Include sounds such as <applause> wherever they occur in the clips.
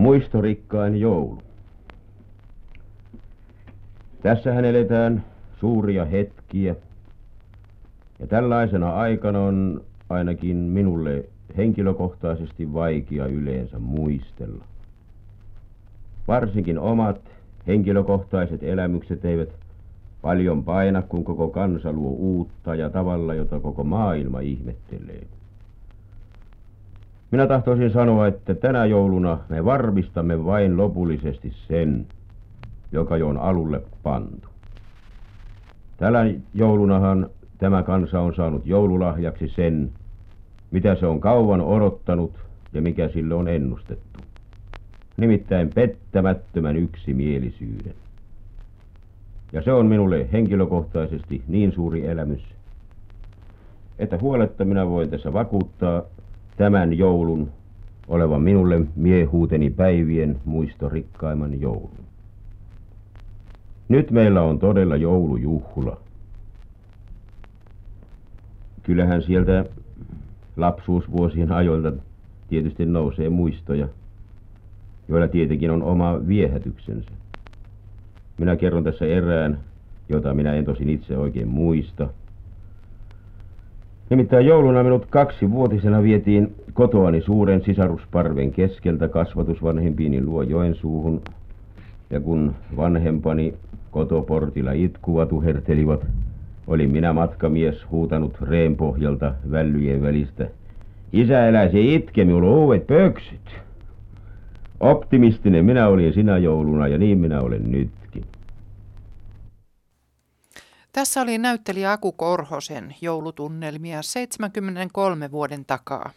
Muistorikkain joulu. Tässähän eletään suuria hetkiä. Ja tällaisena aikana on ainakin minulle henkilökohtaisesti vaikea yleensä muistella. Varsinkin omat henkilökohtaiset elämykset eivät paljon paina, kun koko kansa luo uutta ja tavalla, jota koko maailma ihmettelee. Minä tahtoisin sanoa, että tänä jouluna me varmistamme vain lopullisesti sen, joka jo on alulle pantu. Tällä joulunahan tämä kansa on saanut joululahjaksi sen, mitä se on kauan odottanut ja mikä sille on ennustettu. Nimittäin pettämättömän yksimielisyyden. Ja se on minulle henkilökohtaisesti niin suuri elämys, että huoletta minä voin tässä vakuuttaa tämän joulun olevan minulle miehuuteni päivien muisto rikkaimman joulun. Nyt meillä on todella joulujuhla. Kyllähän sieltä lapsuusvuosien ajoilta tietysti nousee muistoja, joilla tietenkin on oma viehätyksensä. Minä kerron tässä erään, jota minä en tosin itse oikein muista. Nimittäin jouluna minut kaksi vuotisena vietiin kotoani suuren sisarusparven keskeltä kasvatusvanhempiini luo Joensuuhun. Ja kun vanhempani kotoportilla itkuva tuhertelivat, oli minä matkamies huutanut reen pohjalta vällyjen välistä. Isä elää se itke, minulla on uudet pöksyt. Optimistinen minä olin sinä jouluna ja niin minä olen nytkin. Tässä oli näyttelijä Aku Korhosen joulutunnelmia 73 vuoden takaa,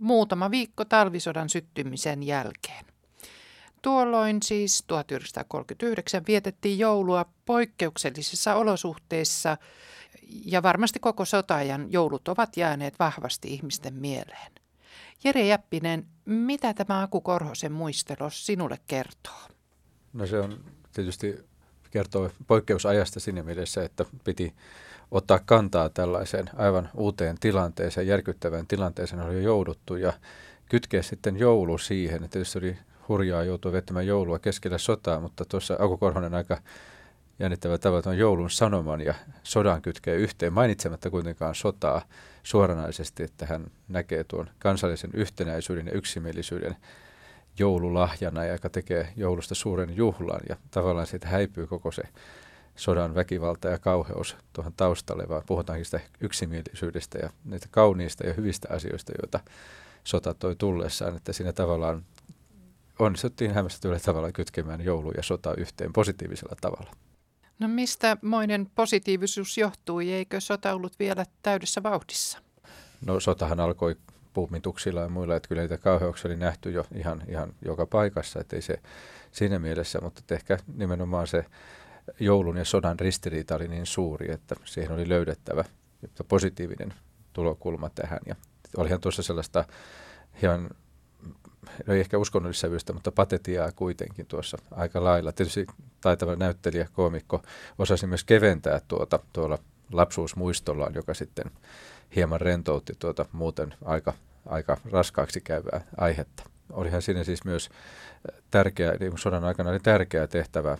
muutama viikko talvisodan syttymisen jälkeen. Tuolloin siis 1939 vietettiin joulua poikkeuksellisissa olosuhteissa ja varmasti koko sotajan joulut ovat jääneet vahvasti ihmisten mieleen. Jere Jäppinen, mitä tämä Aku Korhosen muistelu sinulle kertoo? No se on tietysti kertoo poikkeusajasta siinä mielessä, että piti ottaa kantaa tällaiseen aivan uuteen tilanteeseen, järkyttävään tilanteeseen oli jo jouduttu ja kytkeä sitten joulu siihen. Tietysti oli hurjaa joutua vettämään joulua keskellä sotaa, mutta tuossa Aku Korhonen aika jännittävä tavalla on joulun sanoman ja sodan kytkee yhteen, mainitsematta kuitenkaan sotaa suoranaisesti, että hän näkee tuon kansallisen yhtenäisyyden ja yksimielisyyden joululahjana, joka tekee joulusta suuren juhlan ja tavallaan siitä häipyy koko se sodan väkivalta ja kauheus tuohon taustalle, vaan puhutaankin sitä yksimielisyydestä ja niitä kauniista ja hyvistä asioista, joita sota toi tullessaan, että siinä tavallaan onnistuttiin hämmästyllä tavalla kytkemään joulu ja sota yhteen positiivisella tavalla. No mistä moinen positiivisuus johtui? Eikö sota ollut vielä täydessä vauhdissa? No sotahan alkoi puumituksilla ja muilla, että kyllä niitä kauheuksia oli nähty jo ihan, ihan joka paikassa, että ei se siinä mielessä, mutta ehkä nimenomaan se joulun ja sodan ristiriita oli niin suuri, että siihen oli löydettävä positiivinen tulokulma tähän. Ja olihan tuossa sellaista ihan no ei ehkä uskonnollissävystä, mutta patetiaa kuitenkin tuossa aika lailla. Tietysti taitava näyttelijä, koomikko osasi myös keventää tuota tuolla lapsuusmuistollaan, joka sitten hieman rentoutti tuota muuten aika, aika raskaaksi käyvää aihetta. Olihan siinä siis myös tärkeä, niin sodan aikana oli tärkeä tehtävä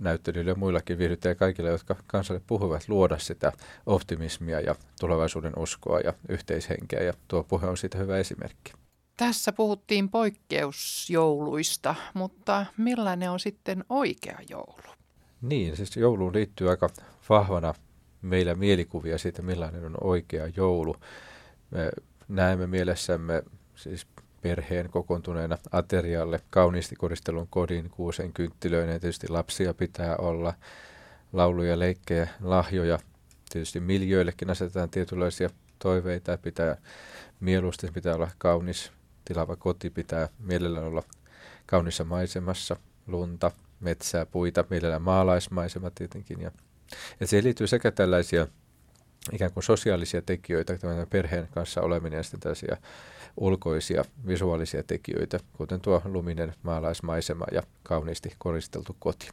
näyttelijöille ja muillakin viihdyttäjille kaikille, jotka kansalle puhuvat, luoda sitä optimismia ja tulevaisuuden uskoa ja yhteishenkeä. Ja tuo puhe on siitä hyvä esimerkki. Tässä puhuttiin poikkeusjouluista, mutta millainen on sitten oikea joulu? Niin, siis jouluun liittyy aika vahvana meillä mielikuvia siitä, millainen on oikea joulu. Me näemme mielessämme siis perheen kokoontuneena aterialle, kauniisti koristelun kodin, kuusen kynttilöinen, tietysti lapsia pitää olla, lauluja, leikkejä, lahjoja. Tietysti miljöillekin asetetaan tietynlaisia toiveita, pitää mieluusti pitää olla kaunis tilava koti pitää mielellään olla kaunissa maisemassa, lunta, metsää, puita, mielellään maalaismaisema tietenkin. Ja, ja siihen liittyy sekä tällaisia ikään kuin sosiaalisia tekijöitä, perheen kanssa oleminen ja sitten tällaisia ulkoisia visuaalisia tekijöitä, kuten tuo luminen maalaismaisema ja kauniisti koristeltu koti.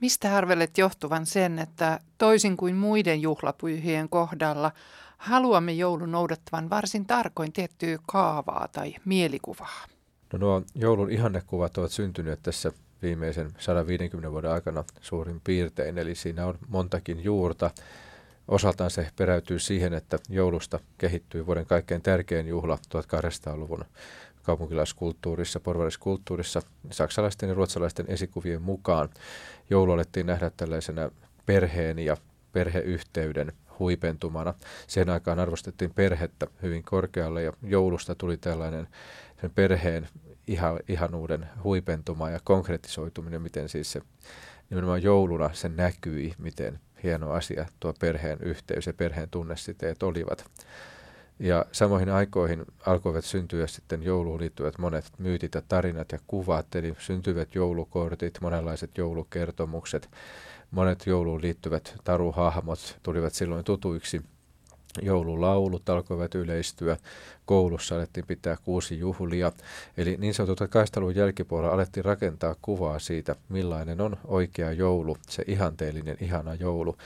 Mistä arvelet johtuvan sen, että toisin kuin muiden juhlapyhien kohdalla haluamme joulun noudattavan varsin tarkoin tiettyä kaavaa tai mielikuvaa? No nuo joulun ihannekuvat ovat syntyneet tässä viimeisen 150 vuoden aikana suurin piirtein, eli siinä on montakin juurta. Osaltaan se peräytyy siihen, että joulusta kehittyi vuoden kaikkein tärkein juhla 1800-luvun kaupunkilaiskulttuurissa, porvariskulttuurissa, saksalaisten ja ruotsalaisten esikuvien mukaan. Joulu alettiin nähdä tällaisena perheen ja perheyhteyden huipentumana. Sen aikaan arvostettiin perhettä hyvin korkealle ja joulusta tuli tällainen sen perheen ihan, ihanuuden huipentuma ja konkretisoituminen, miten siis se nimenomaan jouluna se näkyi, miten hieno asia tuo perheen yhteys ja perheen tunnesiteet olivat. Ja samoihin aikoihin alkoivat syntyä sitten jouluun liittyvät monet myytit ja tarinat ja kuvat, eli syntyvät joulukortit, monenlaiset joulukertomukset, monet jouluun liittyvät taruhahmot tulivat silloin tutuiksi. Joululaulut alkoivat yleistyä, koulussa alettiin pitää kuusi juhlia, eli niin sanotut kaistelun jälkipuolella alettiin rakentaa kuvaa siitä, millainen on oikea joulu, se ihanteellinen, ihana joulu.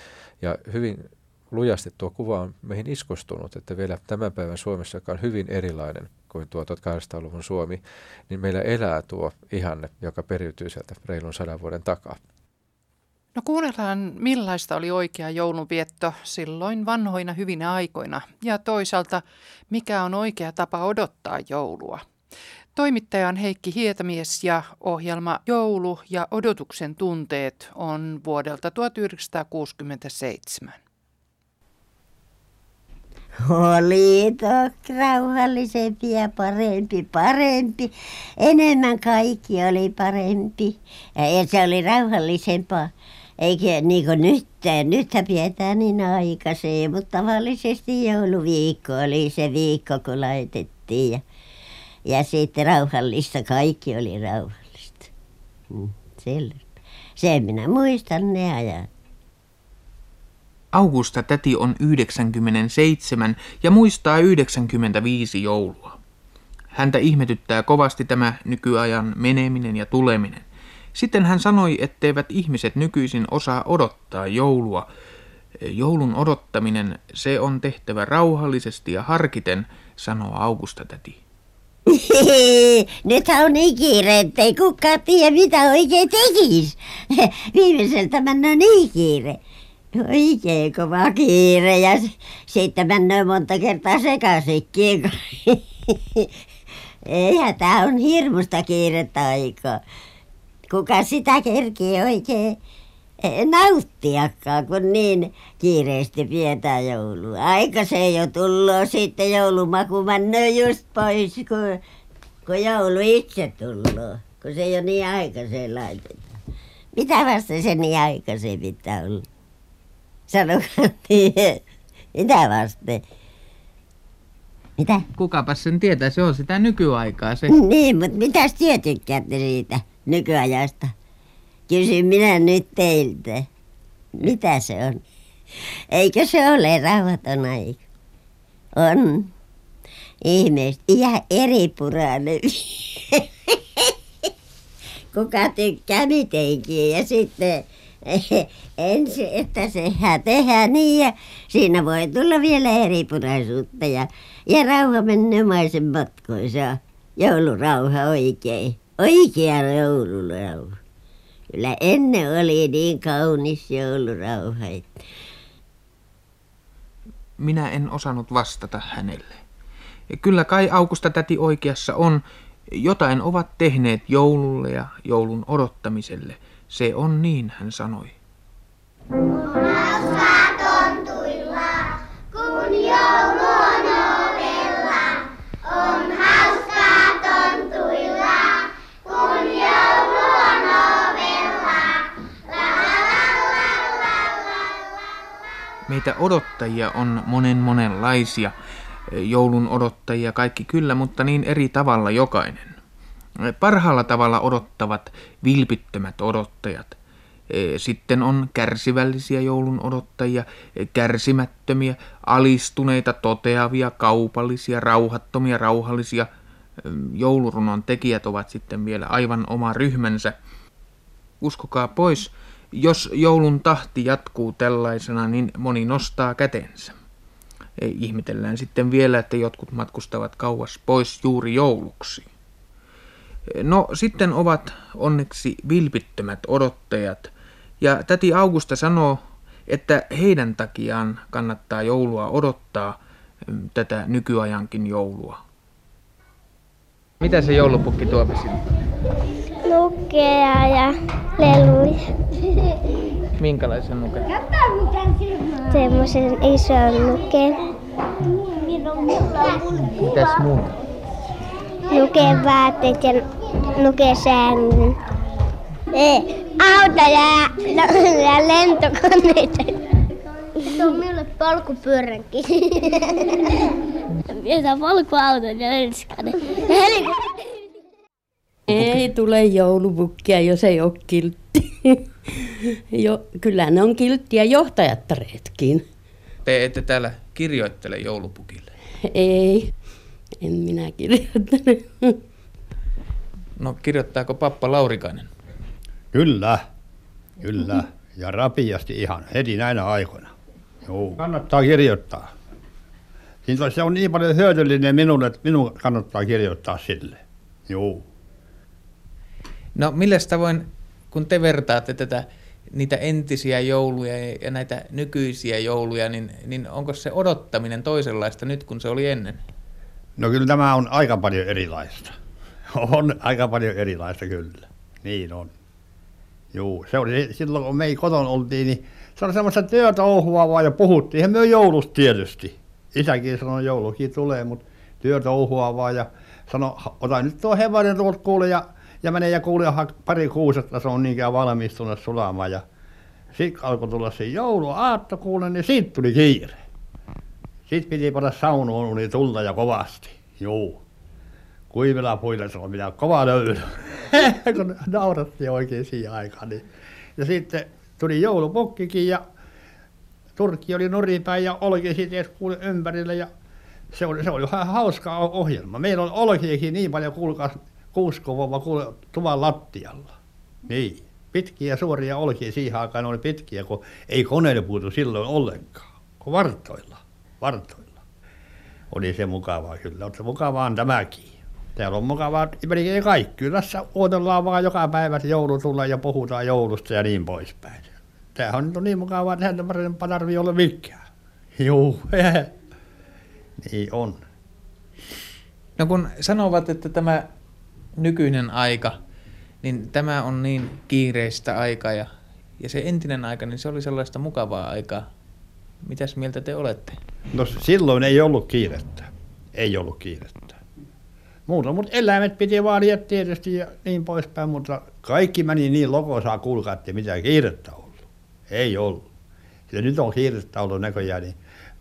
Ja hyvin lujasti tuo kuva on meihin iskostunut, että vielä tämän päivän Suomessa, joka on hyvin erilainen kuin tuo 1800-luvun Suomi, niin meillä elää tuo ihanne, joka periytyy sieltä reilun sadan vuoden takaa. No kuunnellaan, millaista oli oikea joulunvietto silloin vanhoina hyvinä aikoina ja toisaalta mikä on oikea tapa odottaa joulua. Toimittaja on Heikki Hietamies ja ohjelma Joulu ja odotuksen tunteet on vuodelta 1967. Oli toki rauhallisempi ja parempi, parempi. Enemmän kaikki oli parempi. Ja se oli rauhallisempaa. Eikä niin kuin nyt, nythän pidetään niin aikaisin, mutta tavallisesti jouluviikko oli se viikko, kun laitettiin. Ja, ja sitten rauhallista, kaikki oli rauhallista. Mm, Sen minä muistan ne ajat. Augusta täti on 97 ja muistaa 95 joulua. Häntä ihmetyttää kovasti tämä nykyajan meneminen ja tuleminen. Sitten hän sanoi, etteivät ihmiset nykyisin osaa odottaa joulua. Joulun odottaminen, se on tehtävä rauhallisesti ja harkiten, sanoo Augusta täti. <laughs> Nyt on niin kiire, ettei kukaan tiedä mitä oikein tekisi. <laughs> Viimeiseltä mennään niin kiire. Oikein kova kiire ja sitten mennään monta kertaa sekaisinkin. <laughs> Eihän tämä on hirmusta kiirettä aikaa kuka sitä kerkii oikein eh, nauttiakaan, kun niin kiireesti pidetään joulua. Aika se jo tullut sitten joulumaku just pois, kun, kun joulu itse tullut, kun se jo niin aikaiseen laitetaan. Mitä vasta se niin aikaisen pitää olla? Sanokaa. <laughs> Mitä vasten? Mitä? Kukapas sen tietää, se on sitä nykyaikaa se. <laughs> Niin, mutta mitäs te tykkäätte siitä? nykyajasta. Kysyn minä nyt teiltä. Mitä se on? Eikö se ole rauhaton aika? On. Ihmeesti ihan eripurainen. <laughs> Kuka tykkää mitenkin ja sitten <laughs> ensin, että sehän tehdään niin ja siinä voi tulla vielä eripuraisuutta ja, ja rauha menee maisen matkoissa. Joulurauha oikein. Oikea joulurauha. Kyllä ennen oli niin kaunis joulurauha. Että... Minä en osannut vastata hänelle. Kyllä kai Aukusta täti oikeassa on. Jotain ovat tehneet joululle ja joulun odottamiselle. Se on niin, hän sanoi. Hauskaa tontuilla, kun joulu Meitä odottajia on monen monenlaisia. Joulun odottajia kaikki kyllä, mutta niin eri tavalla jokainen. Parhaalla tavalla odottavat vilpittömät odottajat. Sitten on kärsivällisiä joulun odottajia, kärsimättömiä, alistuneita, toteavia, kaupallisia, rauhattomia, rauhallisia. Joulurunon tekijät ovat sitten vielä aivan oma ryhmänsä. Uskokaa pois, jos joulun tahti jatkuu tällaisena, niin moni nostaa kätensä. Ihmetellään sitten vielä, että jotkut matkustavat kauas pois juuri jouluksi. No sitten ovat onneksi vilpittömät odottajat. Ja täti Augusta sanoo, että heidän takiaan kannattaa joulua odottaa mm, tätä nykyajankin joulua. Mitä se joulupukki tuo sinne? Lukea ja leluja. Minkälaisen nuke? Semmoisen ison lukeen. Mitäs muuta? Lukee vaatteet ja lukee sängyn. Ei, autoja ja, ja lentokoneita. Se on minulle polkupyöränkin. <laughs> Mitä polkuauton ja lenskane. <laughs> Ei tule joulupukkia, jos ei ole kiltti. <laughs> Jo, kyllä ne on kilttiä johtajattareetkin. Te ette täällä kirjoittele joulupukille. Ei, en minä kirjoittele. No kirjoittaako pappa Laurikainen? Kyllä, kyllä. Ja rapiasti ihan heti näinä aikoina. Joo. Kannattaa kirjoittaa. Se on niin paljon hyödyllinen minulle, että minun kannattaa kirjoittaa sille. Joo. No millä tavoin, kun te vertaatte tätä niitä entisiä jouluja ja näitä nykyisiä jouluja, niin, niin onko se odottaminen toisenlaista nyt kuin se oli ennen? No kyllä tämä on aika paljon erilaista. <laughs> On aika paljon erilaista kyllä. Niin on. Joo, se oli silloin kun me ei kotona oltiin, niin se oli semmoista työtouhua vaan ja puhuttiin. Eihän me joulusta tietysti. Isäkin sanoi, joulukin tulee, mutta työtouhua vaan ja sanoi, ota nyt tuo hevonen tuolta kuule ja, ja mene ja kuule hak pari kuusetta, se on niinkään valmistunut sulamaan. Ja sitten alkoi tulla se jouluaatto kuule, niin siitä tuli kiire. Sitten piti panna saunoon, oli tulta ja kovasti. Joo. Kuivilla puilla se on mitä kova löyly. <laughs> kun nauratti oikein siihen aikaan. Niin. Ja sitten tuli joulupukkikin ja turkki oli nuripäin ja olki sitten kuule ympärillä ja se oli, se oli ihan hauska ohjelma. Meillä on olkiakin niin paljon kuuskuvova kuule tuvan lattialla. Niin. Pitkiä suoria olkia siihen aikaan oli pitkiä, kun ei koneella puutu silloin ollenkaan. Kun vartoilla. Vartoilla. Oli se mukavaa kyllä, mutta mukavaa on tämäkin. Täällä on mukavaa melkein kaikki. Tässä odotellaan vaan joka päivä joulu tulla ja puhutaan joulusta ja niin poispäin. Nyt on niin mukavaa, että häntä parempaa tarvii olla mikään. Juu, niin on. No kun sanovat, että tämä nykyinen aika, niin tämä on niin kiireistä aikaa ja, ja se entinen aika, niin se oli sellaista mukavaa aikaa. Mitäs mieltä te olette? No silloin ei ollut kiirettä. Ei ollut kiirettä. Muuta, mutta eläimet piti vaalia tietysti ja niin poispäin, mutta kaikki meni niin lokosaa kuulkaa, että ei mitään kiirettä ollut. Ei ollut. Ja nyt on kiirettä ollut näköjään niin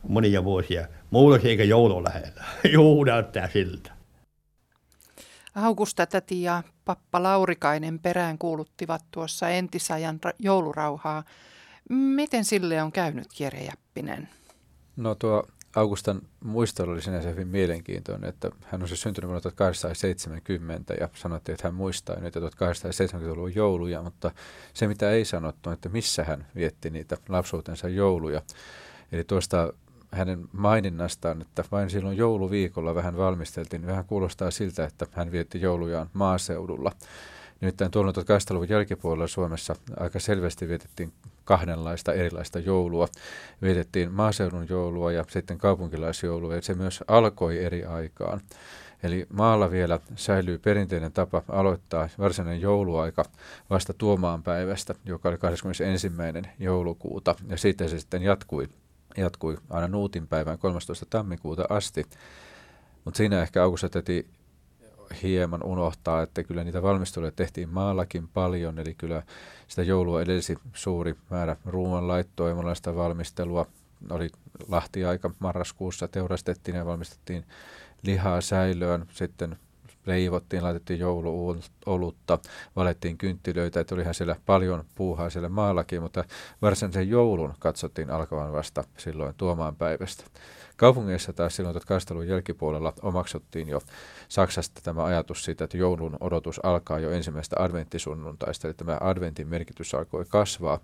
monia vuosia. Muullakin eikä joulu lähellä. <laughs> Juu, näyttää siltä. Augusta täti ja pappa Laurikainen perään kuuluttivat tuossa entisajan ra- joulurauhaa. Miten sille on käynyt, Jere Jäppinen? No tuo Augustan muistelu oli sinänsä hyvin mielenkiintoinen, että hän on siis syntynyt vuonna 1870 ja sanottiin, että hän muistaa niitä 1870-luvun jouluja, mutta se mitä ei sanottu, että missä hän vietti niitä lapsuutensa jouluja. Eli tuosta hänen maininnastaan, että vain silloin jouluviikolla vähän valmisteltiin, niin vähän kuulostaa siltä, että hän vietti joulujaan maaseudulla. Nimittäin tuolla 1800-luvun jälkipuolella Suomessa aika selvästi vietettiin kahdenlaista erilaista joulua. Vietettiin maaseudun joulua ja sitten kaupunkilaisjoulua, ja se myös alkoi eri aikaan. Eli maalla vielä säilyy perinteinen tapa aloittaa varsinainen jouluaika vasta Tuomaan päivästä, joka oli 21. joulukuuta, ja siitä se sitten jatkui, jatkui aina Nuutin päivään 13. tammikuuta asti. Mutta siinä ehkä Augusta täti hieman unohtaa, että kyllä niitä valmisteluja tehtiin maallakin paljon, eli kyllä sitä joulua edelsi suuri määrä ruoanlaittoa ja monenlaista valmistelua. Oli lahtiaika marraskuussa, teurastettiin ja valmistettiin lihaa säilöön, sitten leivottiin, laitettiin jouluolutta, valettiin kynttilöitä, että olihan siellä paljon puuhaa siellä maallakin, mutta varsinaisen joulun katsottiin alkavan vasta silloin tuomaan päivästä. Kaupungeissa taas silloin 1800-luvun jälkipuolella omaksuttiin jo Saksasta tämä ajatus siitä, että joulun odotus alkaa jo ensimmäistä adventtisunnuntaista, eli tämä adventin merkitys alkoi kasvaa.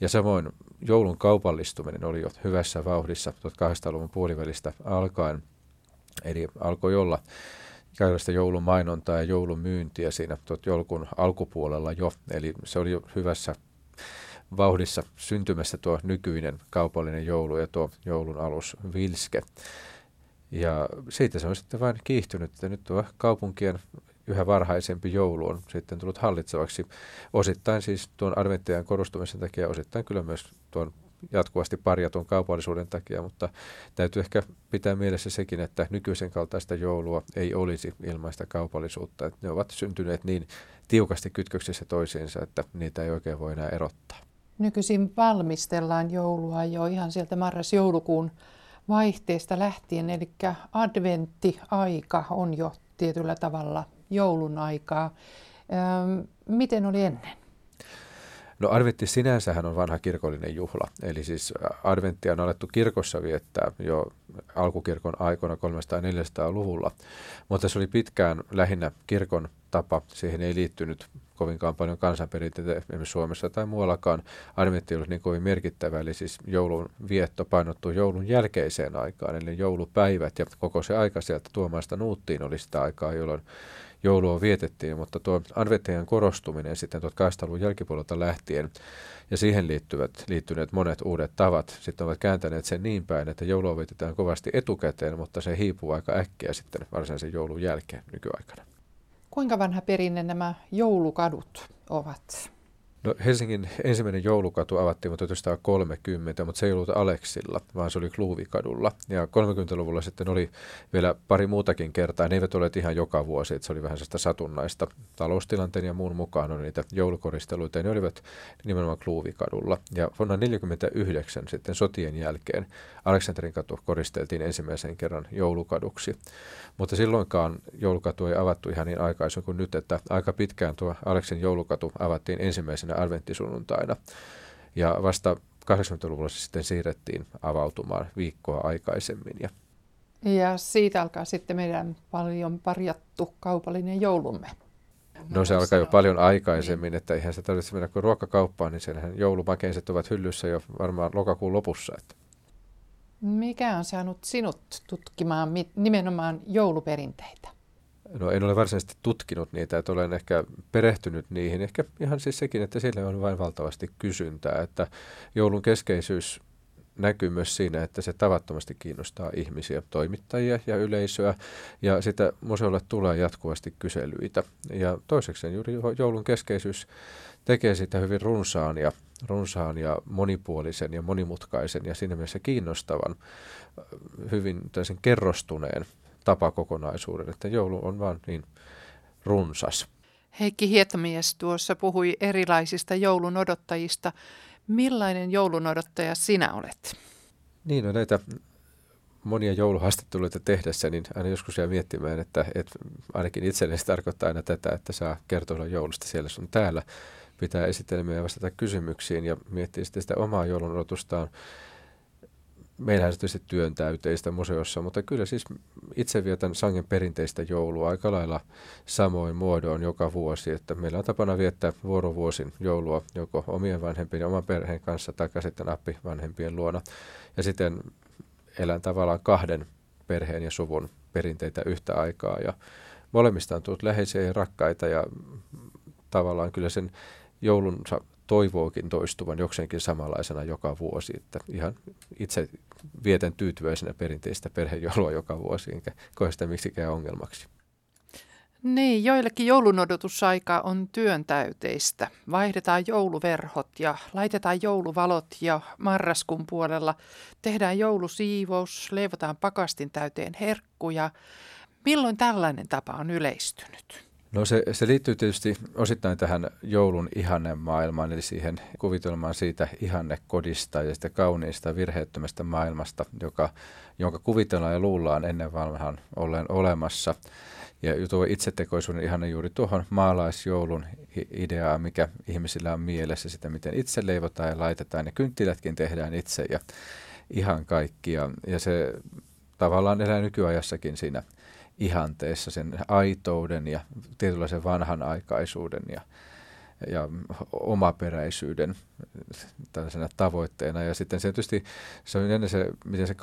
Ja samoin joulun kaupallistuminen oli jo hyvässä vauhdissa 1800-luvun puolivälistä alkaen, eli alkoi olla kaikenlaista joulumainontaa ja joulumyyntiä siinä tuot joulukuun alkupuolella jo. Eli se oli jo hyvässä vauhdissa syntymässä tuo nykyinen kaupallinen joulu ja tuo joulun alus Vilske. Ja siitä se on sitten vain kiihtynyt, että nyt tuo kaupunkien yhä varhaisempi joulu on sitten tullut hallitsevaksi. Osittain siis tuon adventtiajan korostumisen takia, osittain kyllä myös tuon jatkuvasti parjatun kaupallisuuden takia, mutta täytyy ehkä pitää mielessä sekin, että nykyisen kaltaista joulua ei olisi ilmaista kaupallisuutta. Että ne ovat syntyneet niin tiukasti kytköksissä toisiinsa, että niitä ei oikein voi enää erottaa. Nykyisin valmistellaan joulua jo ihan sieltä marras-joulukuun vaihteesta lähtien, eli adventti-aika on jo tietyllä tavalla joulun aikaa. Miten oli ennen? No adventti sinänsähän on vanha kirkollinen juhla, eli siis adventtia on alettu kirkossa viettää jo alkukirkon aikoina 300-400-luvulla, mutta se oli pitkään lähinnä kirkon tapa, siihen ei liittynyt kovinkaan paljon kansanperinteitä esimerkiksi Suomessa tai muuallakaan. Adventti ollut niin kovin merkittävä, eli siis joulun vietto painottuu joulun jälkeiseen aikaan, eli joulupäivät ja koko se aika sieltä tuomaista nuuttiin oli sitä aikaa, jolloin joulua vietettiin, mutta tuo adventtian korostuminen sitten 1800-luvun jälkipuolelta lähtien ja siihen liittyvät, liittyneet monet uudet tavat sitten ovat kääntäneet sen niin päin, että joulua vietetään kovasti etukäteen, mutta se hiipuu aika äkkiä sitten varsinaisen joulun jälkeen nykyaikana. Kuinka vanha perinne nämä joulukadut ovat? No Helsingin ensimmäinen joulukatu avattiin 1930, mutta se ei ollut Aleksilla, vaan se oli Kluuvikadulla. Ja 30-luvulla sitten oli vielä pari muutakin kertaa. Ne eivät ole ihan joka vuosi, että se oli vähän sitä satunnaista. Taloustilanteen ja muun mukaan oli niitä joulukoristeluita, ja ne olivat nimenomaan Kluuvikadulla. Ja vuonna 1949 sitten sotien jälkeen Aleksanterin katu koristeltiin ensimmäisen kerran joulukaduksi. Mutta silloinkaan joulukatu ei avattu ihan niin aikaisin kuin nyt, että aika pitkään tuo Aleksin joulukatu avattiin ensimmäisenä adventtisunnuntaina. Ja vasta 80-luvulla se sitten siirrettiin avautumaan viikkoa aikaisemmin. Ja, ja siitä alkaa sitten meidän paljon parjattu kaupallinen joulumme. No se alkaa jo paljon aikaisemmin, että eihän se tarvitse mennä kuin ruokakauppaan, niin siellähän joulumakeiset ovat hyllyssä jo varmaan lokakuun lopussa. Että. Mikä on saanut sinut tutkimaan nimenomaan jouluperinteitä? No en ole varsinaisesti tutkinut niitä, että olen ehkä perehtynyt niihin. Ehkä ihan siis sekin, että siellä on vain valtavasti kysyntää, että joulun keskeisyys näkyy myös siinä, että se tavattomasti kiinnostaa ihmisiä, toimittajia ja yleisöä, ja sitä museolle tulee jatkuvasti kyselyitä. Ja toiseksi juuri joulun keskeisyys tekee sitä hyvin runsaan ja, runsaan ja monipuolisen ja monimutkaisen ja siinä mielessä kiinnostavan, hyvin kerrostuneen tapakokonaisuuden, että joulu on vaan niin runsas. Heikki Hietomies tuossa puhui erilaisista joulun odottajista. Millainen joulun odottaja sinä olet? Niin, no näitä monia jouluhaastatteluita tehdessä, niin aina joskus jää miettimään, että, että ainakin itselleni se tarkoittaa aina tätä, että saa kertoa joulusta siellä sun täällä pitää esittelemään ja vastata kysymyksiin ja miettiä sitten sitä omaa joulun odotustaan. Meillähän se tietysti työn täyteistä museossa, mutta kyllä siis itse vietän sangen perinteistä joulua aika lailla samoin muodoin joka vuosi, että meillä on tapana viettää vuorovuosin joulua joko omien vanhempien ja oman perheen kanssa tai sitten appi vanhempien luona. Ja sitten elän tavallaan kahden perheen ja suvun perinteitä yhtä aikaa ja molemmista on tullut läheisiä ja rakkaita ja tavallaan kyllä sen joulunsa toivookin toistuvan jokseenkin samanlaisena joka vuosi. Että ihan itse vietän tyytyväisenä perinteistä perhejoulua joka vuosi, enkä koe sitä miksikään ongelmaksi. Niin, joillekin joulun odotusaika on työn täyteistä. Vaihdetaan jouluverhot ja laitetaan jouluvalot ja marraskuun puolella tehdään joulusiivous, leivotaan pakastin täyteen herkkuja. Milloin tällainen tapa on yleistynyt? No se, se liittyy tietysti osittain tähän joulun ihannemaailmaan, eli siihen kuvitelmaan siitä ihannekodista ja sitä kauniista virheettömästä maailmasta, joka, jonka kuvitellaan ja luullaan ennen vanhan olleen olemassa. Ja tuo itsetekoisuuden ihanne juuri tuohon maalaisjoulun ideaa, mikä ihmisillä on mielessä, sitä miten itse leivotaan ja laitetaan, ja kynttilätkin tehdään itse ja ihan kaikkia. Ja se tavallaan elää nykyajassakin siinä ihanteessa, sen aitouden ja tietynlaisen vanhanaikaisuuden ja ja omaperäisyyden tällaisena tavoitteena. Ja sitten se tietysti se on ennen se, miten se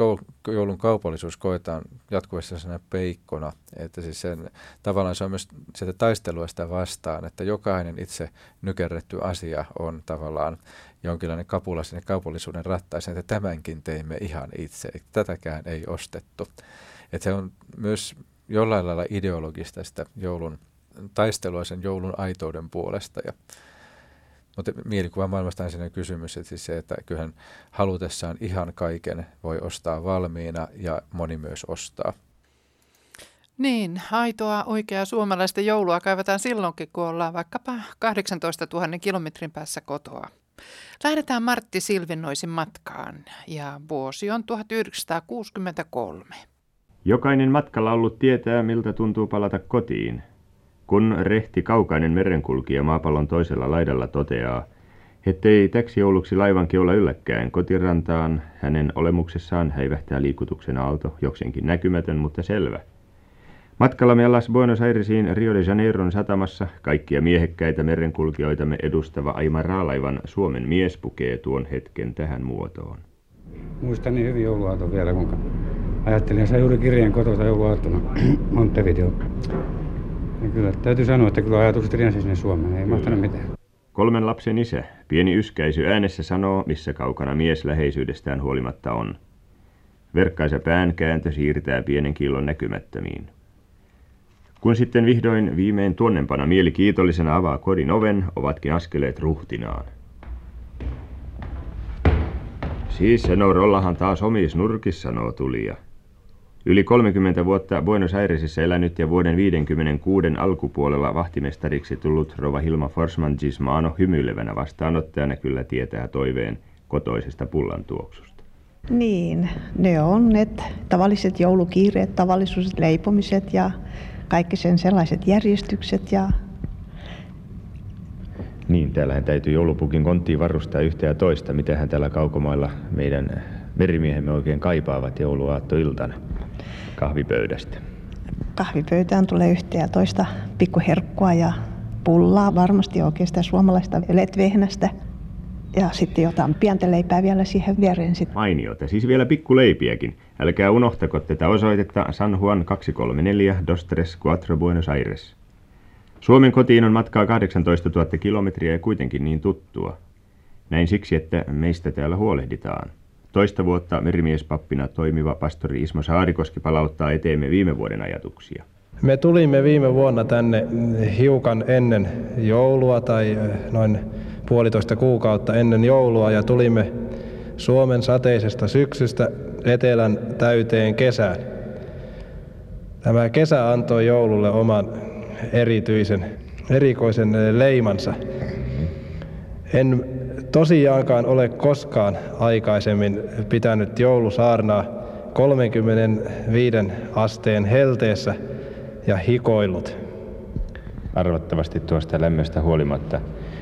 joulun kaupallisuus koetaan jatkuvasti sellaisena peikkona, että siis sen, tavallaan se on myös sitä taistelua sitä vastaan, että jokainen itse nykerretty asia on tavallaan jonkinlainen kapula sinne kaupallisuuden rattaiseen, että tämänkin teimme ihan itse, että tätäkään ei ostettu. Että se on myös jollain lailla ideologista sitä joulun taistelua sen joulun aitouden puolesta. Ja, mutta mielikuva maailmasta on sellainen kysymys, että siis se, että kyllähän halutessaan ihan kaiken voi ostaa valmiina ja moni myös ostaa. Niin, aitoa oikeaa suomalaista joulua kaivataan silloinkin, kun ollaan vaikkapa 18 000 kilometrin päässä kotoa. Lähdetään Martti Silvinnoisin matkaan ja vuosi on 1963. Jokainen matkalla ollut tietää, miltä tuntuu palata kotiin. Kun rehti kaukainen merenkulkija maapallon toisella laidalla toteaa, ettei täksi jouluksi laivan keula ylläkään kotirantaan, hänen olemuksessaan häivähtää liikutuksen aalto, jokseenkin näkymätön, mutta selvä. Matkallamme alas Buenos Airesiin Rio de Janeiron satamassa kaikkia miehekkäitä merenkulkijoitamme edustava Aimara-laivan Suomen mies pukee tuon hetken tähän muotoon. Muistan niin hyvin jouluaaton vielä, kun ajattelin, että juuri kirjeen kotota jouluaattona <clears throat> Montevideo. Ja kyllä täytyy sanoa, että kyllä ajatukset riensi sinne Suomeen, ei mahtanut mitään. Kolmen lapsen isä, pieni yskäisy äänessä sanoo, missä kaukana mies läheisyydestään huolimatta on. Verkkaisa kääntö siirtää pienen killon näkymättömiin. Kun sitten vihdoin viimein tuonnempana mieli kiitollisena avaa kodin oven, ovatkin askeleet ruhtinaan. Siis Senorollahan taas omis nurkissa, sanoo tulija. Yli 30 vuotta Buenos Airesissa elänyt ja vuoden 56 alkupuolella vahtimestariksi tullut Rova Hilma Forsman Gismano hymyilevänä vastaanottajana kyllä tietää toiveen kotoisesta pullan tuoksusta. Niin, ne on ne tavalliset joulukiireet, tavalliset leipomiset ja kaikki sen sellaiset järjestykset ja niin, täällähän täytyy joulupukin konttiin varustaa yhtä ja toista. Mitähän täällä kaukomailla meidän merimiehemme oikein kaipaavat jouluaattoiltana kahvipöydästä? Kahvipöytään tulee yhtä ja toista pikkuherkkua ja pullaa, varmasti sitä suomalaista letvehnästä. Ja sitten jotain pientä leipää vielä siihen viereen. Sit. Mainiota, siis vielä pikkuleipiäkin. Älkää unohtako tätä osoitetta San Juan 234 Dostres Cuatro Buenos Aires. Suomen kotiin on matkaa 18 000 kilometriä ja kuitenkin niin tuttua. Näin siksi, että meistä täällä huolehditaan. Toista vuotta merimiespappina toimiva pastori Ismo Saarikoski palauttaa eteemme viime vuoden ajatuksia. Me tulimme viime vuonna tänne hiukan ennen joulua tai eh, noin puolitoista kuukautta ennen joulua ja tulimme Suomen sateisesta syksystä etelän täyteen kesään. Tämä kesä antoi joululle oman erityisen, erikoisen leimansa. En tosiaankaan ole koskaan aikaisemmin pitänyt joulusaarnaa 35 asteen helteessä ja hikoillut. Arvattavasti tuosta lämmöstä huolimatta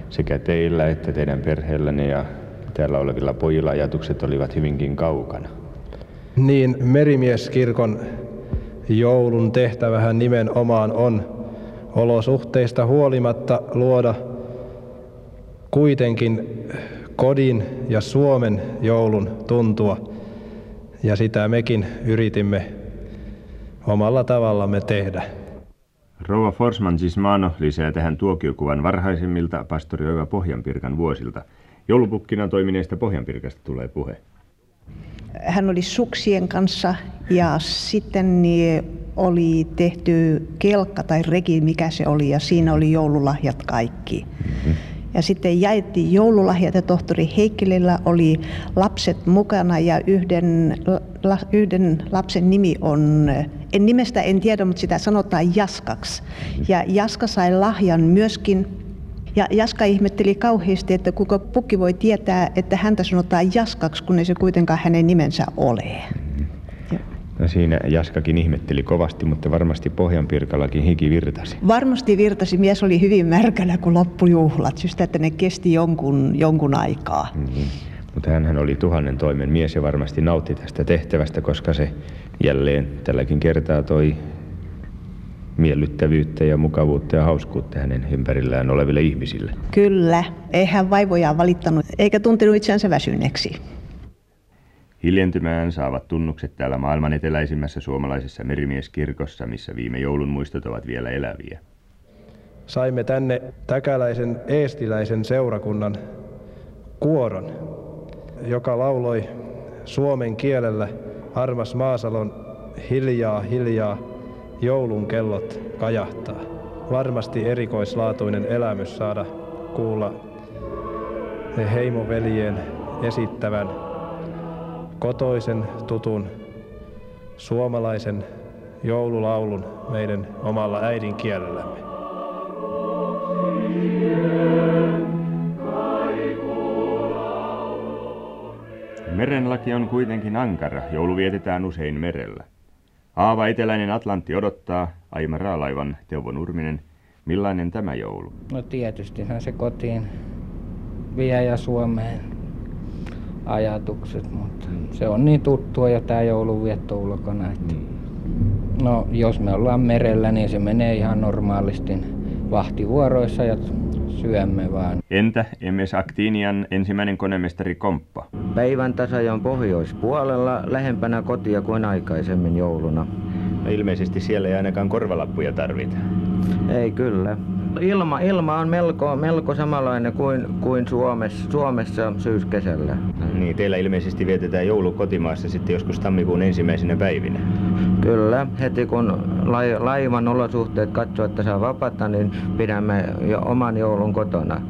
sekä teillä että teidän perheellänne ja täällä olevilla pojilla ajatukset olivat hyvinkin kaukana. Niin, merimieskirkon joulun tehtävähän nimenomaan on olosuhteista huolimatta luoda kuitenkin kodin ja Suomen joulun tuntua. Ja sitä mekin yritimme omalla tavallamme tehdä. Rouva Forsman Gismano lisää tähän tuokiokuvan varhaisimmilta pastori Oiva Pohjanpirkan vuosilta. Joulupukkina toimineesta Pohjanpirkasta tulee puhe. Hän oli suksien kanssa ja sitten niin oli tehty kelkka tai reki, mikä se oli, ja siinä oli joululahjat kaikki. Mm-hmm. Ja sitten jaettiin joululahjat ja tohtori Heikkilillä oli lapset mukana ja yhden, la, yhden lapsen nimi on, en nimestä en tiedä, mutta sitä sanotaan Jaskaksi. Ja Jaska sai lahjan myöskin ja Jaska ihmetteli kauheasti, että kuka pukki voi tietää, että häntä sanotaan Jaskaksi, kun ei se kuitenkaan hänen nimensä ole. No siinä Jaskakin ihmetteli kovasti, mutta varmasti Pohjanpirkallakin hiki virtasi. Varmasti virtasi. Mies oli hyvin märkänä, kun loppujuhlat, just että ne kesti jonkun, jonkun aikaa. Mm-hmm. Mutta hän oli tuhannen toimen mies ja varmasti nautti tästä tehtävästä, koska se jälleen tälläkin kertaa toi miellyttävyyttä ja mukavuutta ja hauskuutta hänen ympärillään oleville ihmisille. Kyllä, ei hän vaivojaan valittanut eikä tuntenut itseänsä väsyneeksi. Hiljentymään saavat tunnukset täällä maailman eteläisimmässä suomalaisessa merimieskirkossa, missä viime joulun muistot ovat vielä eläviä. Saimme tänne täkäläisen eestiläisen seurakunnan kuoron, joka lauloi suomen kielellä Armas Maasalon hiljaa hiljaa joulun kellot kajahtaa. Varmasti erikoislaatuinen elämys saada kuulla heimoveljen esittävän kotoisen tutun suomalaisen joululaulun meidän omalla äidinkielellämme. Merenlaki on kuitenkin ankara. Joulu vietetään usein merellä. Aava eteläinen Atlantti odottaa, Aima Raalaivan Teuvo Nurminen, millainen tämä joulu? No tietystihän se kotiin vie ja Suomeen ajatukset, mutta se on niin tuttua jo tämä jouluvietto ulkona. Että no jos me ollaan merellä, niin se menee ihan normaalisti vahtivuoroissa ja syömme vaan. Entä MS Actinian ensimmäinen konemestari Komppa? Päivän tasajan pohjoispuolella lähempänä kotia kuin aikaisemmin jouluna. No ilmeisesti siellä ei ainakaan korvalappuja tarvita. Ei kyllä. Ilma, ilma on melko, melko samanlainen kuin, kuin Suomessa, Suomessa syyskesällä. Niin, teillä ilmeisesti vietetään joulu kotimaassa sitten joskus tammikuun ensimmäisenä päivinä. Kyllä, heti kun lai, laivan olosuhteet katsoo, että saa vapaata, niin pidämme jo oman joulun kotona.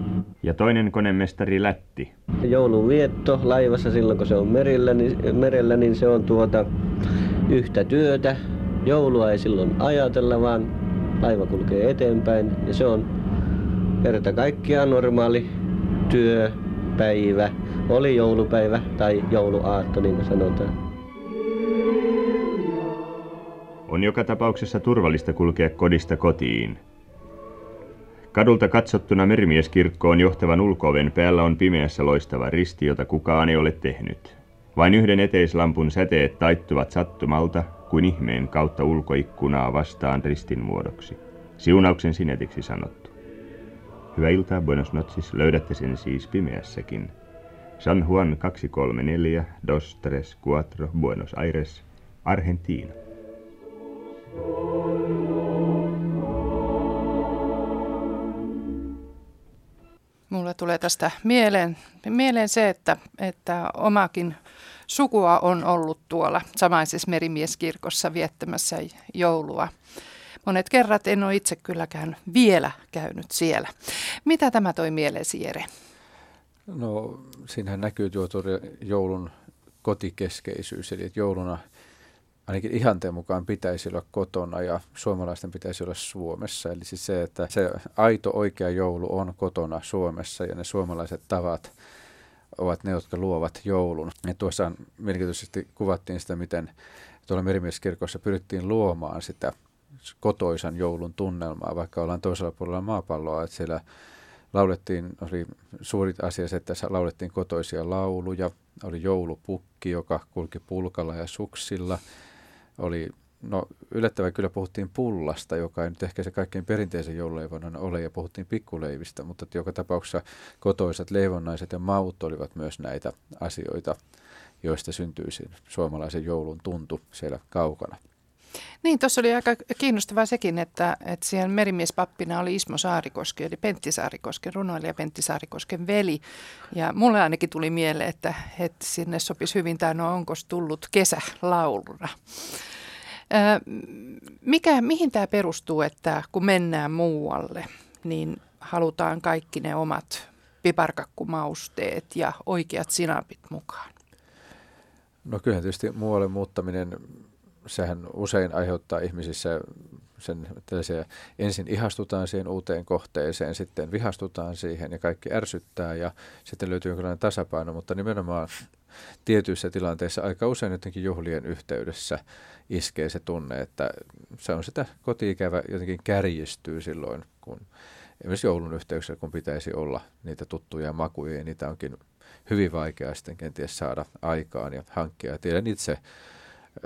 Ja toinen konemestari Lätti. Joulun vietto laivassa silloin, kun se on merellä, niin, merellä, niin se on tuota yhtä työtä. Joulua ei silloin ajatella, vaan laiva kulkee eteenpäin ja se on kerta kaikkiaan normaali työpäivä. Oli joulupäivä tai jouluaatto, niin kuin sanotaan. On joka tapauksessa turvallista kulkea kodista kotiin. Kadulta katsottuna merimieskirkkoon johtavan ulkooven päällä on pimeässä loistava risti, jota kukaan ei ole tehnyt. Vain yhden eteislampun säteet taittuvat sattumalta kuin ihmeen kautta ulkoikkunaa vastaan ristin muodoksi. Siunauksen sinetiksi sanottu. Hyvää iltaa, buenos noches, löydätte sen siis pimeässäkin. San Juan 234, dos, tres, cuatro, Buenos Aires, Argentina. Mulle tulee tästä mieleen, mieleen se, että, että omakin sukua on ollut tuolla samaisessa merimieskirkossa viettämässä joulua. Monet kerrat en ole itse kylläkään vielä käynyt siellä. Mitä tämä toi mieleesi, Jere? No, siinähän näkyy tuo joulun kotikeskeisyys, eli että jouluna ainakin ihanteen mukaan pitäisi olla kotona ja suomalaisten pitäisi olla Suomessa. Eli siis se, että se aito oikea joulu on kotona Suomessa ja ne suomalaiset tavat ovat ne, jotka luovat joulun. Ja tuossa mielenkiintoisesti kuvattiin sitä, miten tuolla merimieskirkossa pyrittiin luomaan sitä kotoisan joulun tunnelmaa, vaikka ollaan toisella puolella maapalloa, että siellä laulettiin, oli suuri asia se, että laulettiin kotoisia lauluja, oli joulupukki, joka kulki pulkalla ja suksilla, oli No yllättävän kyllä puhuttiin pullasta, joka ei nyt ehkä se kaikkein perinteisen joululeivonnan ole, ja puhuttiin pikkuleivistä, mutta joka tapauksessa kotoisat leivonnaiset ja maut olivat myös näitä asioita, joista syntyisi suomalaisen joulun tuntu siellä kaukana. Niin, tuossa oli aika kiinnostavaa sekin, että, että siellä merimiespappina oli Ismo Saarikoski, eli Pentti Saarikosken, runoilija Pentti Saarikosken veli. Ja mulle ainakin tuli mieleen, että, että sinne sopisi hyvin tämä no onko tullut kesälauluna. Mikä, mihin tämä perustuu, että kun mennään muualle, niin halutaan kaikki ne omat piparkakkumausteet ja oikeat sinapit mukaan? No kyllä tietysti muualle muuttaminen, sehän usein aiheuttaa ihmisissä sen tällaisia, ensin ihastutaan siihen uuteen kohteeseen, sitten vihastutaan siihen ja kaikki ärsyttää ja sitten löytyy jonkinlainen tasapaino, mutta nimenomaan tietyissä tilanteissa aika usein jotenkin juhlien yhteydessä iskee se tunne, että se on sitä kotiikävä jotenkin kärjistyy silloin, kun esimerkiksi joulun yhteyksessä, kun pitäisi olla niitä tuttuja makuja, ja niitä onkin hyvin vaikea sitten kenties saada aikaan ja hankkia. Tiedän itse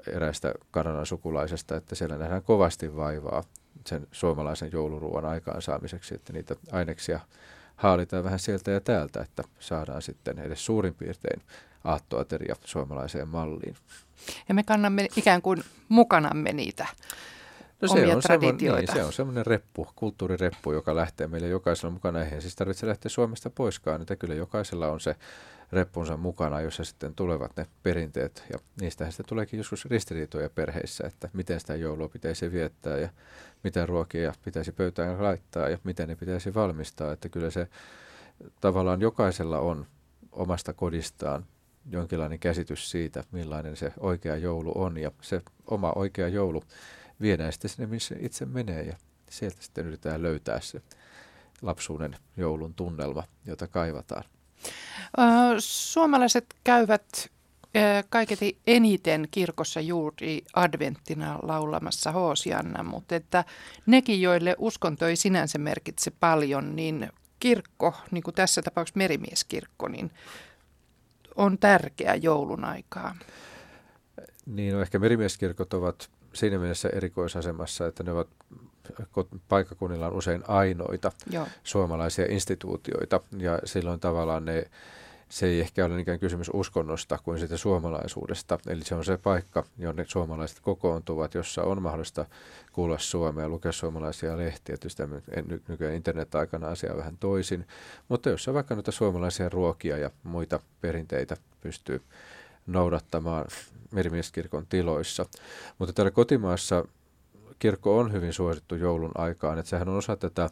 eräästä Kanadan sukulaisesta, että siellä nähdään kovasti vaivaa sen suomalaisen jouluruoan aikaansaamiseksi, että niitä aineksia haalitaan vähän sieltä ja täältä, että saadaan sitten edes suurin piirtein aattoateria suomalaiseen malliin. Ja me kannamme ikään kuin mukanamme niitä No se omia on traditioita. Niin, se on semmoinen reppu, kulttuurireppu, joka lähtee meille jokaisella mukana. Eihän siis tarvitse lähteä Suomesta poiskaan, että kyllä jokaisella on se reppunsa mukana, jossa sitten tulevat ne perinteet. Ja niistähän sitten tuleekin joskus ristiriitoja perheissä, että miten sitä joulua pitäisi viettää ja mitä ruokia pitäisi pöytään laittaa ja miten ne pitäisi valmistaa. Että kyllä se tavallaan jokaisella on omasta kodistaan jonkinlainen käsitys siitä, millainen se oikea joulu on. Ja se oma oikea joulu viedään sitten sinne, missä itse menee ja sieltä sitten yritetään löytää se lapsuuden joulun tunnelma, jota kaivataan. Suomalaiset käyvät kaiketi eniten kirkossa juuri adventtina laulamassa Hoosianna, mutta että nekin, joille uskonto ei sinänsä merkitse paljon, niin kirkko, niin kuin tässä tapauksessa merimieskirkko, niin on tärkeä joulun aikaa. Niin, no ehkä merimieskirkot ovat siinä mielessä erikoisasemassa, että ne ovat paikakunnilla usein ainoita Joo. suomalaisia instituutioita ja silloin tavallaan ne, se ei ehkä ole niinkään kysymys uskonnosta kuin siitä suomalaisuudesta. Eli se on se paikka, jonne suomalaiset kokoontuvat, jossa on mahdollista kuulla suomea, lukea suomalaisia lehtiä. Tietysti nykyään internet-aikana asia vähän toisin, mutta jossa vaikka noita suomalaisia ruokia ja muita perinteitä pystyy noudattamaan merimieskirkon tiloissa. Mutta täällä kotimaassa kirkko on hyvin suosittu joulun aikaan, että sehän on osa tätä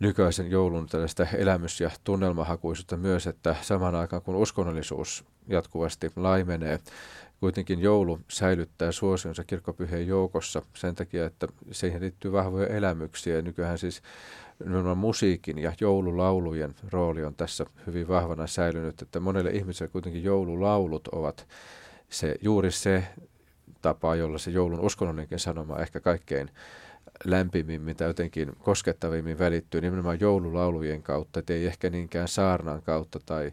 nykyisen joulun tällaista elämys- ja tunnelmahakuisuutta myös, että samaan aikaan kun uskonnollisuus jatkuvasti laimenee, kuitenkin joulu säilyttää suosionsa kirkkopyhien joukossa sen takia, että siihen liittyy vahvoja elämyksiä. Nykyään siis musiikin ja joululaulujen rooli on tässä hyvin vahvana säilynyt, että monelle ihmiselle kuitenkin joululaulut ovat se, juuri se tapa, jolla se joulun uskonnollinenkin sanoma ehkä kaikkein lämpimimmin tai jotenkin koskettavimmin välittyy nimenomaan joululaulujen kautta, ei ehkä niinkään saarnan kautta tai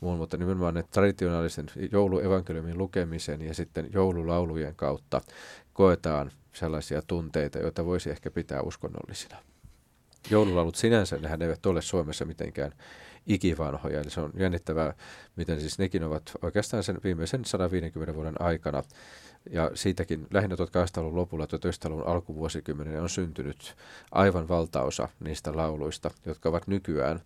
muun, mutta nimenomaan ne traditionaalisen jouluevankeliumin lukemisen ja sitten joululaulujen kautta koetaan sellaisia tunteita, joita voisi ehkä pitää uskonnollisina. Joululaulut sinänsä, nehän eivät ole Suomessa mitenkään ikivanhoja, eli se on jännittävää, miten siis nekin ovat oikeastaan sen viimeisen 150 vuoden aikana ja siitäkin lähinnä 1800-luvun lopulla 1900-luvun alkuvuosikymmenen on syntynyt aivan valtaosa niistä lauluista, jotka ovat nykyään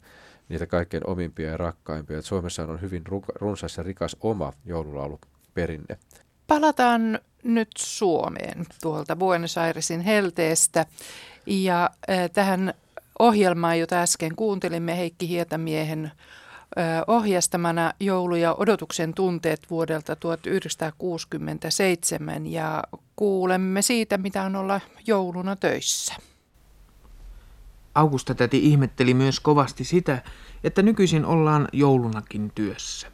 niitä kaikkein omimpia ja rakkaimpia. Suomessa on hyvin runsas ja rikas oma joululauluperinne. Palataan nyt Suomeen tuolta Buenos Airesin helteestä ja äh, tähän ohjelmaan, jota äsken kuuntelimme Heikki Hietamiehen ohjastamana joulu- ja odotuksen tunteet vuodelta 1967 ja kuulemme siitä, mitä on olla jouluna töissä. Augusta täti ihmetteli myös kovasti sitä, että nykyisin ollaan joulunakin työssä.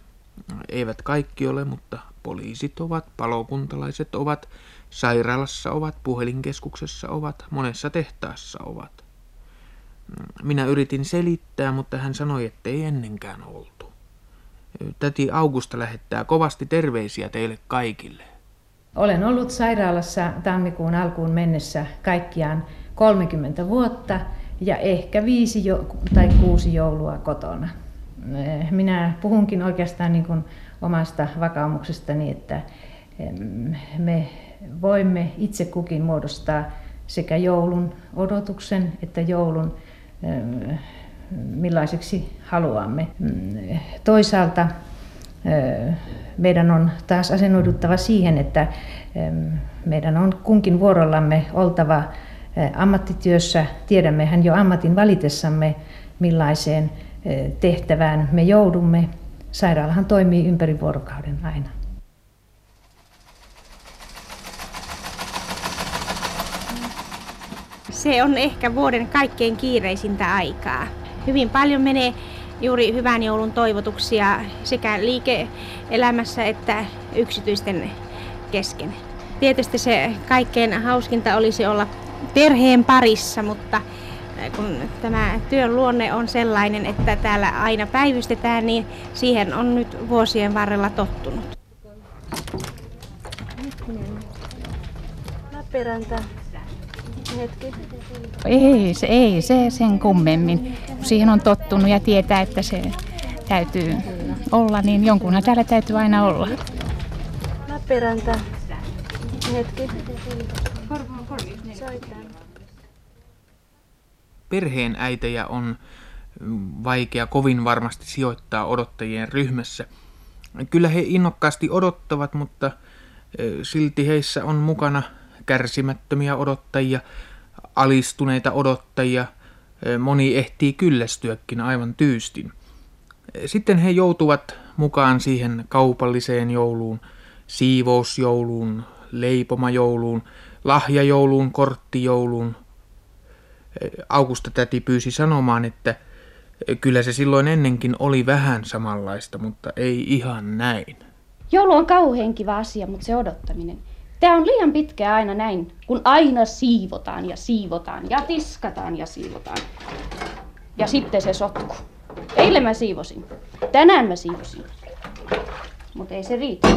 Eivät kaikki ole, mutta poliisit ovat, palokuntalaiset ovat, sairaalassa ovat, puhelinkeskuksessa ovat, monessa tehtaassa ovat. Minä yritin selittää, mutta hän sanoi, ettei ennenkään oltu. Täti Augusta lähettää kovasti terveisiä teille kaikille. Olen ollut sairaalassa tammikuun alkuun mennessä kaikkiaan 30 vuotta ja ehkä viisi jo, tai kuusi joulua kotona. Minä puhunkin oikeastaan niin kuin omasta vakaumuksestani, että me voimme itse kukin muodostaa sekä joulun odotuksen että joulun millaiseksi haluamme. Toisaalta meidän on taas asennoiduttava siihen, että meidän on kunkin vuorollamme oltava ammattityössä. Tiedämmehän jo ammatin valitessamme, millaiseen tehtävään me joudumme. Sairaalahan toimii ympäri vuorokauden aina. Se on ehkä vuoden kaikkein kiireisintä aikaa. Hyvin paljon menee juuri hyvän joulun toivotuksia sekä liike-elämässä että yksityisten kesken. Tietysti se kaikkein hauskinta olisi olla perheen parissa, mutta kun tämä työn luonne on sellainen, että täällä aina päivystetään, niin siihen on nyt vuosien varrella tottunut. Lappeenranta Hetki. Ei, se, ei se sen kummemmin. Kun siihen on tottunut ja tietää, että se täytyy olla, niin jonkunhan täällä täytyy aina olla. Lappiranta. Hetki. Perheen äitejä on vaikea kovin varmasti sijoittaa odottajien ryhmässä. Kyllä he innokkaasti odottavat, mutta silti heissä on mukana kärsimättömiä odottajia, alistuneita odottajia, moni ehtii kyllästyäkin aivan tyystin. Sitten he joutuvat mukaan siihen kaupalliseen jouluun, siivousjouluun, leipomajouluun, lahjajouluun, korttijouluun. Augusta täti pyysi sanomaan, että kyllä se silloin ennenkin oli vähän samanlaista, mutta ei ihan näin. Joulu on kauhean kiva asia, mutta se odottaminen. Tämä on liian pitkä aina näin, kun aina siivotaan ja siivotaan ja tiskataan ja siivotaan. Ja sitten se sotku. Eilen mä siivosin. Tänään mä siivosin. Mutta ei se riitä.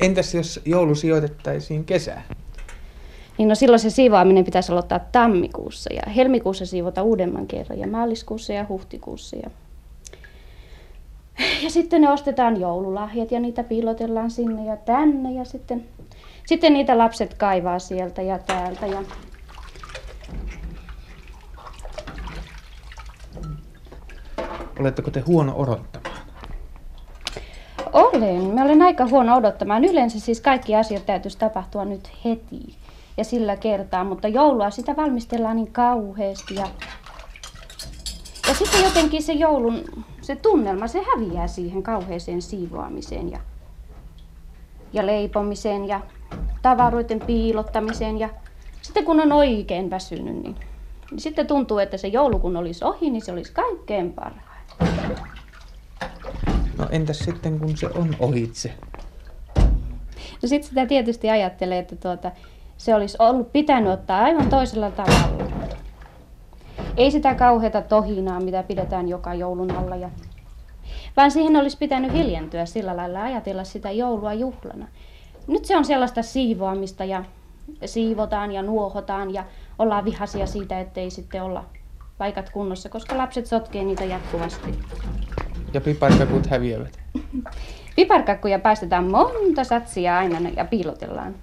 Entäs jos joulu sijoitettaisiin kesään? Niin no silloin se siivoaminen pitäisi aloittaa tammikuussa ja helmikuussa siivota uudemman kerran ja maaliskuussa ja huhtikuussa. Ja... sitten ne ostetaan joululahjat ja niitä piilotellaan sinne ja tänne ja sitten, sitten niitä lapset kaivaa sieltä ja täältä ja Oletteko te huono odottamaan? Olen. Mä olen aika huono odottamaan. Yleensä siis kaikki asiat täytyisi tapahtua nyt heti ja sillä kertaa, mutta joulua sitä valmistellaan niin kauheasti ja, ja sitten jotenkin se joulun, se tunnelma, se häviää siihen kauheeseen siivoamiseen ja, ja leipomiseen ja tavaroiden piilottamiseen ja sitten kun on oikein väsynyt, niin, niin sitten tuntuu, että se joulu kun olisi ohi, niin se olisi kaikkein parhain. No entäs sitten kun se on ohitse? No sitten sitä tietysti ajattelee, että tuota, se olisi ollut pitänyt ottaa aivan toisella tavalla. Ei sitä kauheata tohinaa, mitä pidetään joka joulun alla. Ja... Vaan siihen olisi pitänyt hiljentyä sillä lailla ajatella sitä joulua juhlana. Nyt se on sellaista siivoamista ja siivotaan ja nuohotaan ja ollaan vihaisia siitä, ettei sitten olla paikat kunnossa, koska lapset sotkee niitä jatkuvasti. Ja piparkakut häviävät. Piparkakkuja päästetään monta satsia aina ja piilotellaan.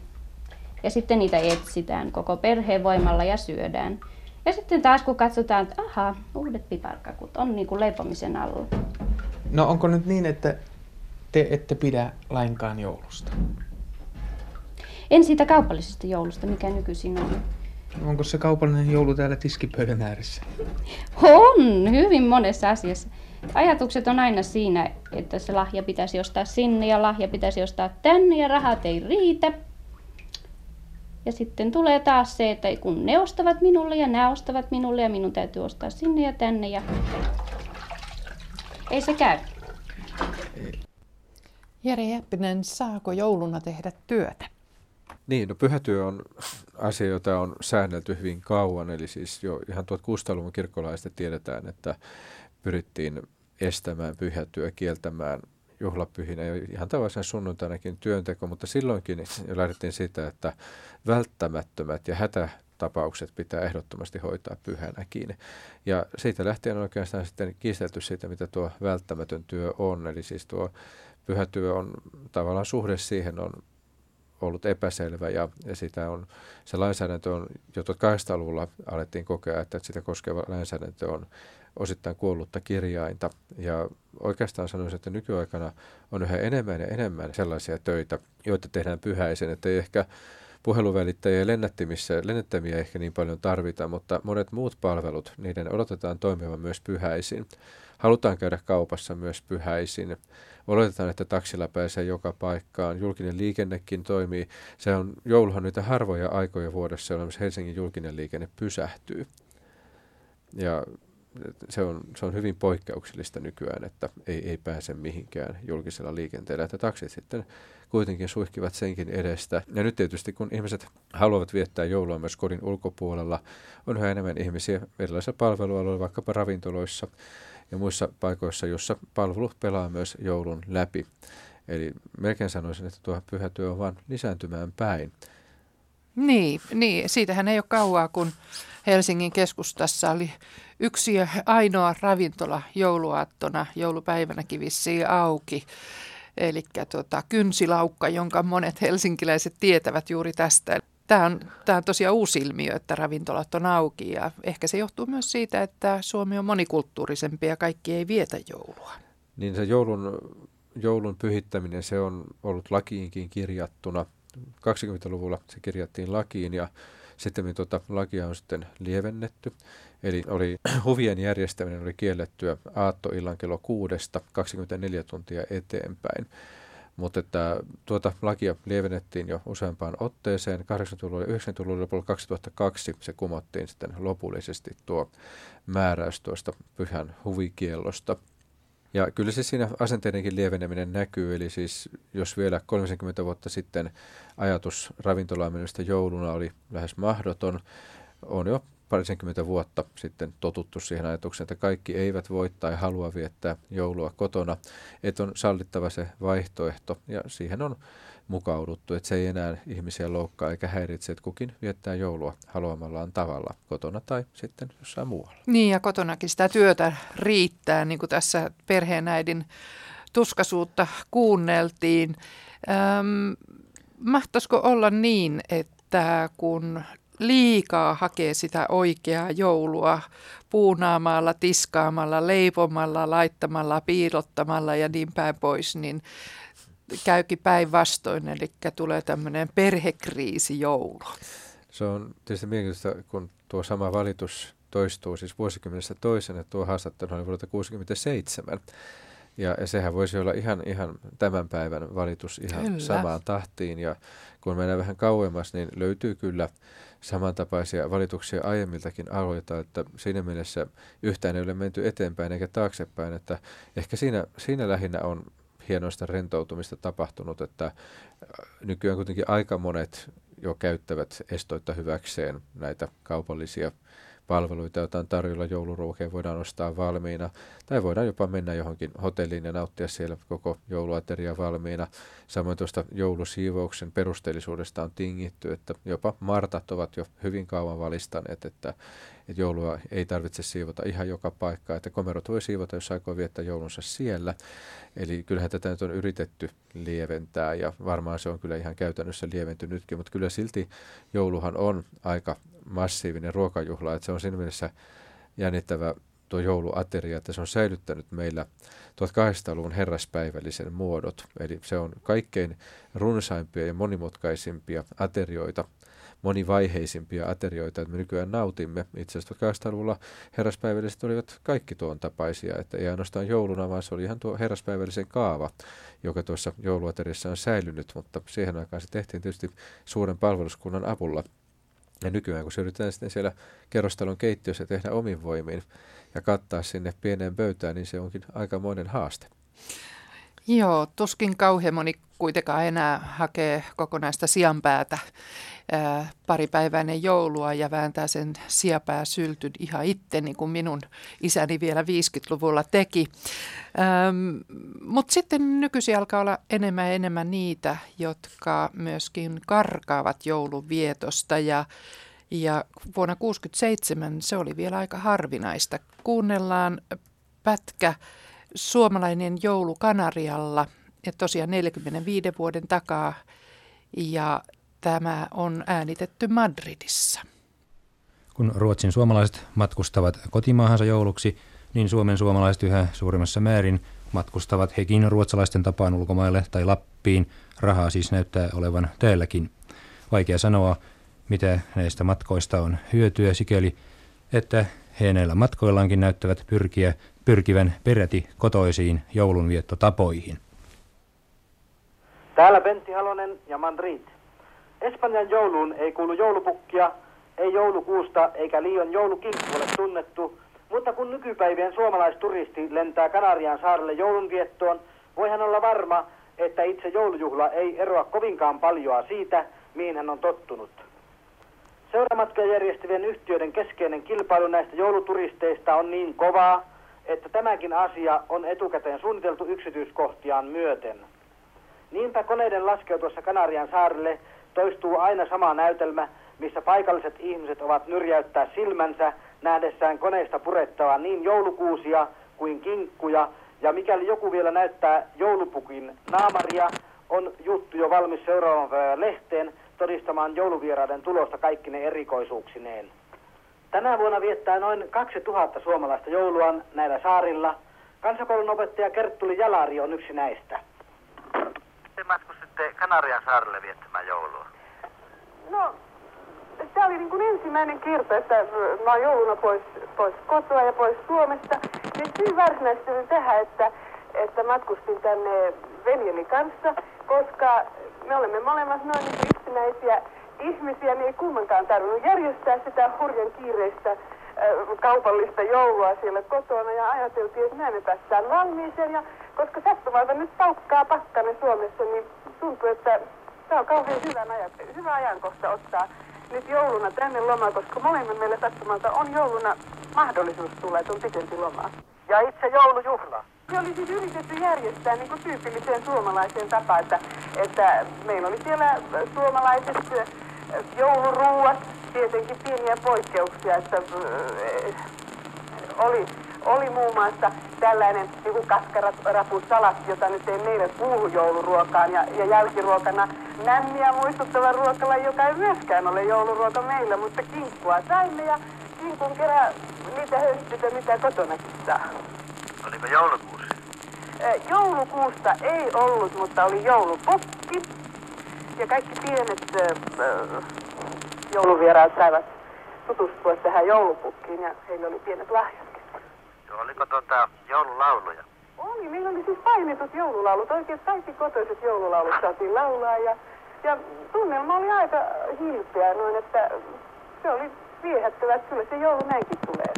Ja sitten niitä etsitään koko perheen voimalla ja syödään. Ja sitten taas kun katsotaan, että aha, uudet piparkakut on niin kuin leipomisen alla. No onko nyt niin, että te ette pidä lainkaan joulusta? En siitä kaupallisesta joulusta, mikä nykyisin on. Onko se kaupallinen joulu täällä tiskipöydän ääressä? On, hyvin monessa asiassa. Ajatukset on aina siinä, että se lahja pitäisi ostaa sinne ja lahja pitäisi ostaa tänne ja rahat ei riitä. Ja sitten tulee taas se, että kun ne ostavat minulle ja nämä ostavat minulle ja minun täytyy ostaa sinne ja tänne ja ei se käy. Jere Jäppinen, saako jouluna tehdä työtä? Niin, no pyhätyö on asia, jota on säännelty hyvin kauan, eli siis jo ihan 1600-luvun kirkkolaista tiedetään, että pyrittiin estämään pyhätyö, kieltämään juhlapyhinä ja ihan tavallisen sunnuntainakin työnteko, mutta silloinkin jo lähdettiin siitä, että välttämättömät ja hätätapaukset pitää ehdottomasti hoitaa pyhänäkin. Ja siitä lähtien on oikeastaan sitten kiistelty siitä, mitä tuo välttämätön työ on. Eli siis tuo pyhätyö on tavallaan suhde siihen on ollut epäselvä ja, ja sitä on, se lainsäädäntö on jo 1800-luvulla alettiin kokea, että sitä koskeva lainsäädäntö on osittain kuollutta kirjainta. Ja oikeastaan sanoisin, että nykyaikana on yhä enemmän ja enemmän sellaisia töitä, joita tehdään pyhäisen, että ei ehkä puheluvälittäjiä ja lennättimissä, lennättämiä ehkä niin paljon tarvita, mutta monet muut palvelut, niiden odotetaan toimivan myös pyhäisin. Halutaan käydä kaupassa myös pyhäisin. Oletetaan, että taksilla pääsee joka paikkaan. Julkinen liikennekin toimii. Se on jouluhan niitä harvoja aikoja vuodessa, jolloin Helsingin julkinen liikenne pysähtyy. Ja se on, se on hyvin poikkeuksellista nykyään, että ei, ei pääse mihinkään julkisella liikenteellä, että taksit sitten kuitenkin suihkivat senkin edestä. Ja nyt tietysti kun ihmiset haluavat viettää joulua myös kodin ulkopuolella, on yhä enemmän ihmisiä erilaisilla palvelualueilla, vaikkapa ravintoloissa ja muissa paikoissa, jossa palvelut pelaa myös joulun läpi. Eli melkein sanoisin, että tuo pyhätyö on vain lisääntymään päin. Niin, niin, siitähän ei ole kauaa, kun Helsingin keskustassa oli yksi ja ainoa ravintola jouluaattona, joulupäivänäkin vissiin auki. Eli tuota, kynsilaukka, jonka monet helsinkiläiset tietävät juuri tästä. Tämä on, tämä on tosiaan uusi ilmiö, että ravintolat on auki ja ehkä se johtuu myös siitä, että Suomi on monikulttuurisempi ja kaikki ei vietä joulua. Niin se joulun, joulun pyhittäminen, se on ollut lakiinkin kirjattuna. 20-luvulla se kirjattiin lakiin ja sitten tuota lakia on sitten lievennetty. Eli oli <clears throat> huvien järjestäminen oli kiellettyä aattoillan kello kuudesta 24 tuntia eteenpäin. Mutta että tuota lakia lievennettiin jo useampaan otteeseen. 80-luvulla ja 90-luvulla lopulla 2002 se kumottiin sitten lopullisesti tuo määräys tuosta pyhän huvikiellosta. Ja kyllä se siinä asenteidenkin lieveneminen näkyy, eli siis jos vielä 30 vuotta sitten ajatus ravintolaan jouluna oli lähes mahdoton, on jo parisenkymmentä vuotta sitten totuttu siihen ajatukseen, että kaikki eivät voi tai halua viettää joulua kotona, että on sallittava se vaihtoehto ja siihen on mukauduttu, että se ei enää ihmisiä loukkaa eikä häiritse, että kukin viettää joulua haluamallaan tavalla kotona tai sitten jossain muualla. Niin ja kotonakin sitä työtä riittää, niin kuin tässä perheenäidin tuskasuutta kuunneltiin. Ähm, mahtaisiko olla niin, että kun liikaa hakee sitä oikeaa joulua puunaamalla, tiskaamalla, leipomalla, laittamalla, piilottamalla ja niin päin pois, niin käykin päinvastoin, eli tulee tämmöinen perhekriisi joulu. Se on tietysti mielenkiintoista, kun tuo sama valitus toistuu siis vuosikymmenestä toisen, että tuo haastattelu oli vuodelta 1967. Ja, ja sehän voisi olla ihan, ihan tämän päivän valitus ihan kyllä. samaan tahtiin. Ja kun mennään vähän kauemmas, niin löytyy kyllä samantapaisia valituksia aiemmiltakin aloilta, että siinä mielessä yhtään ei ole menty eteenpäin eikä taaksepäin, että ehkä siinä, siinä lähinnä on hienoista rentoutumista tapahtunut, että äh, nykyään kuitenkin aika monet jo käyttävät estoitta hyväkseen näitä kaupallisia palveluita, joita on tarjolla jouluruokeen, voidaan ostaa valmiina. Tai voidaan jopa mennä johonkin hotelliin ja nauttia siellä koko jouluateria valmiina. Samoin tuosta joulusiivouksen perusteellisuudesta on tingitty, että jopa martat ovat jo hyvin kauan valistaneet, että, että joulua ei tarvitse siivota ihan joka paikkaa, että komerot voi siivota, jos aikoo viettää joulunsa siellä. Eli kyllähän tätä nyt on yritetty lieventää ja varmaan se on kyllä ihan käytännössä lieventynytkin, mutta kyllä silti jouluhan on aika massiivinen ruokajuhla, että se on siinä mielessä jännittävä tuo jouluateria, että se on säilyttänyt meillä 1800-luvun herraspäivällisen muodot. Eli se on kaikkein runsaimpia ja monimutkaisimpia aterioita, monivaiheisimpia aterioita, että me nykyään nautimme. Itse asiassa 1800-luvulla herraspäivälliset olivat kaikki tuon tapaisia, että ei ainoastaan jouluna, vaan se oli ihan tuo herraspäivällisen kaava, joka tuossa jouluateriassa on säilynyt, mutta siihen aikaan se tehtiin tietysti suuren palveluskunnan avulla. Ja nykyään, kun se yritetään sitten siellä kerrostalon keittiössä tehdä omin voimin ja kattaa sinne pieneen pöytään, niin se onkin aikamoinen haaste. Joo, tuskin kauhean moni kuitenkaan enää hakee kokonaista sianpäätä ää, pari päivää ennen joulua ja vääntää sen syltyn ihan itse, niin kuin minun isäni vielä 50-luvulla teki. Mutta sitten nykyisin alkaa olla enemmän ja enemmän niitä, jotka myöskin karkaavat joulun vietosta ja ja vuonna 1967 se oli vielä aika harvinaista. Kuunnellaan pätkä Suomalainen joulu Kanarialla, ja tosiaan 45 vuoden takaa, ja tämä on äänitetty Madridissa. Kun Ruotsin suomalaiset matkustavat kotimaahansa jouluksi, niin Suomen suomalaiset yhä suuremmassa määrin matkustavat hekin ruotsalaisten tapaan ulkomaille tai Lappiin. Rahaa siis näyttää olevan täälläkin. Vaikea sanoa, mitä näistä matkoista on hyötyä sikäli, että he näillä matkoillaankin näyttävät pyrkiä, pyrkivän peräti kotoisiin joulunviettotapoihin. Täällä Pentti Halonen ja Madrid. Espanjan jouluun ei kuulu joulupukkia, ei joulukuusta eikä liian joulukinkku ole tunnettu, mutta kun nykypäivien suomalaisturisti lentää Kanarian saarelle joulunviettoon, voi hän olla varma, että itse joulujuhla ei eroa kovinkaan paljoa siitä, mihin hän on tottunut. Seuramatkoja järjestävien yhtiöiden keskeinen kilpailu näistä jouluturisteista on niin kovaa, että tämäkin asia on etukäteen suunniteltu yksityiskohtiaan myöten. Niinpä koneiden laskeutuessa Kanarian saarelle toistuu aina sama näytelmä, missä paikalliset ihmiset ovat nyrjäyttää silmänsä nähdessään koneista purettavaa niin joulukuusia kuin kinkkuja, ja mikäli joku vielä näyttää joulupukin naamaria, on juttu jo valmis seuraavan lehteen todistamaan jouluvieraiden tulosta kaikki ne erikoisuuksineen. Tänä vuonna viettää noin 2000 suomalaista jouluaan näillä saarilla. Kansakoulun opettaja Kerttuli Jalari on yksi näistä. Te matkustitte Kanarian saarelle viettämään joulua. No, tämä oli niin kuin ensimmäinen kerta, että mä oon jouluna pois, pois kotoa ja pois Suomesta. Niin syy varsinaisesti oli tähän, että, että matkustin tänne veljeni kanssa, koska me olemme molemmat noin niin yksinäisiä ihmisiä, niin ei kummankaan tarvinnut järjestää sitä hurjan kiireistä äh, kaupallista joulua siellä kotona ja ajateltiin, että näin me päästään valmiiseen ja koska sattumalta nyt paukkaa pakkane Suomessa, niin tuntuu, että tämä on kauhean hyvä, ajat- hyvä ajankohta ottaa nyt jouluna tänne loma, koska molemmat meillä sattumalta on jouluna mahdollisuus tulla, että on pitempi loma. Ja itse joulujuhla. Se oli siis yritetty järjestää niin kuin tyypilliseen suomalaiseen tapaan, että, että meillä oli siellä suomalaiset äh, jouluruuat, tietenkin pieniä poikkeuksia, että äh, oli, oli muun muassa tällainen niin kuin kaskarapusalat, jota nyt ei meille kuulu jouluruokaan, ja, ja jälkiruokana mämmiä muistuttava ruokala, joka ei myöskään ole jouluruoka meillä, mutta kinkkua saimme, ja kinkun kerran niitä höystytä, mitä kotonakin saa. Oliko joulukuusi? Joulukuusta ei ollut, mutta oli joulupukki. Ja kaikki pienet ö, jouluvieraat saivat tutustua tähän joulupukkiin ja heillä oli pienet lahjat. Oliko tuota joululauluja? Oli, meillä oli siis painetut joululaulut. Oikein kaikki kotoiset joululaulut saatiin laulaa ja, ja tunnelma oli aika hilpeä noin, että se oli viehättävä, että kyllä se joulu näinkin tulee.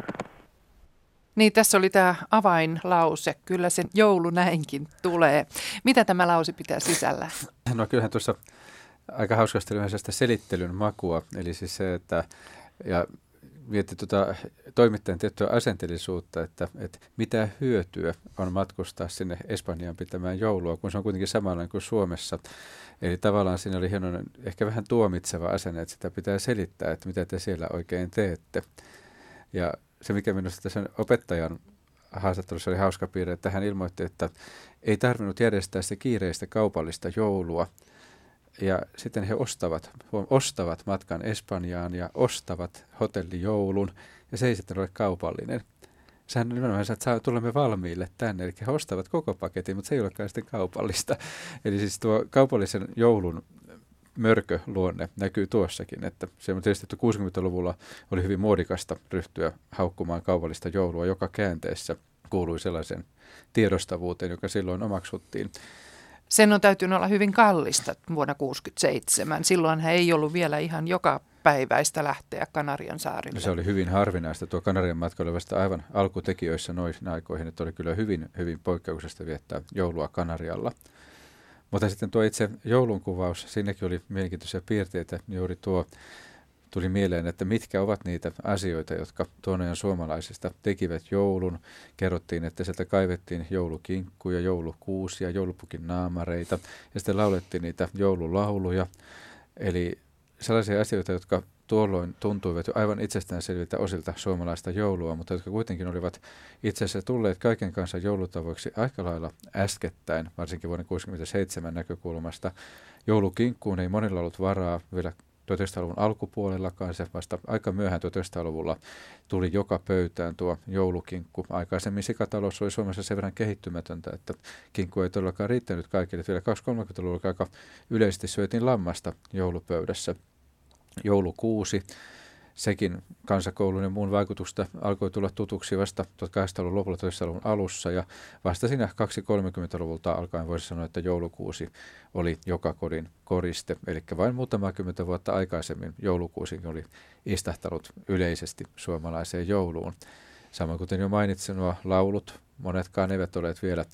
Niin, tässä oli tämä avainlause. Kyllä sen joulu näinkin tulee. Mitä tämä lause pitää sisällä? No kyllähän tuossa aika hauskasti oli sitä selittelyn makua. Eli siis se, että ja mietti tuota toimittajan tiettyä asenteellisuutta, että, että mitä hyötyä on matkustaa sinne Espanjaan pitämään joulua, kun se on kuitenkin samanlainen kuin Suomessa. Eli tavallaan siinä oli hienoinen, ehkä vähän tuomitseva asenne, että sitä pitää selittää, että mitä te siellä oikein teette. Ja se, mikä minusta tässä opettajan haastattelussa oli hauska piirre, että hän ilmoitti, että ei tarvinnut järjestää se kiireistä kaupallista joulua. Ja sitten he ostavat, ostavat matkan Espanjaan ja ostavat hotellijoulun, ja se ei sitten ole kaupallinen. Sehän nimenomaan että tulemme valmiille tänne, eli he ostavat koko paketin, mutta se ei olekaan sitten kaupallista. <laughs> Eli siis tuo kaupallisen joulun mörköluonne näkyy tuossakin, että se on tietysti, että 60-luvulla oli hyvin muodikasta ryhtyä haukkumaan kaupallista joulua. Joka käänteessä kuului sellaisen tiedostavuuteen, joka silloin omaksuttiin. Sen on täytynyt olla hyvin kallista vuonna 1967. Silloin hän ei ollut vielä ihan joka päiväistä lähteä Kanarian saarille. No se oli hyvin harvinaista. Tuo Kanarian matka oli vasta aivan alkutekijöissä noin aikoihin, että oli kyllä hyvin, hyvin poikkeuksesta viettää joulua Kanarialla. Mutta sitten tuo itse joulun kuvaus, siinäkin oli mielenkiintoisia piirteitä. Juuri tuo tuli mieleen, että mitkä ovat niitä asioita, jotka tuon suomalaisista tekivät joulun. Kerrottiin, että sieltä kaivettiin joulukinkkuja, joulukuusia, joulupukin naamareita ja sitten laulettiin niitä joululauluja. Eli sellaisia asioita, jotka tuolloin tuntuivat jo aivan itsestäänselviltä osilta suomalaista joulua, mutta jotka kuitenkin olivat itse asiassa tulleet kaiken kanssa joulutavoiksi aika lailla äskettäin, varsinkin vuoden 1967 näkökulmasta. Joulukinkkuun ei monilla ollut varaa vielä 1900-luvun alkupuolellakaan, se vasta aika myöhään 1900-luvulla tuli joka pöytään tuo joulukinkku. Aikaisemmin sikatalous oli Suomessa sen verran kehittymätöntä, että kinkku ei todellakaan riittänyt kaikille. Vielä 20-30-luvulla aika yleisesti syötiin lammasta joulupöydässä. Joulukuusi, sekin kansakoulun ja muun vaikutusta alkoi tulla tutuksi vasta 1800-luvun lopulla 1900-luvun alussa ja vasta siinä 230-luvulta alkaen voisi sanoa, että joulukuusi oli joka kodin koriste. Eli vain muutama kymmentä vuotta aikaisemmin joulukuusi oli istahtanut yleisesti suomalaiseen jouluun. Samoin kuten jo mainitsin, nuo laulut, monetkaan eivät ole vielä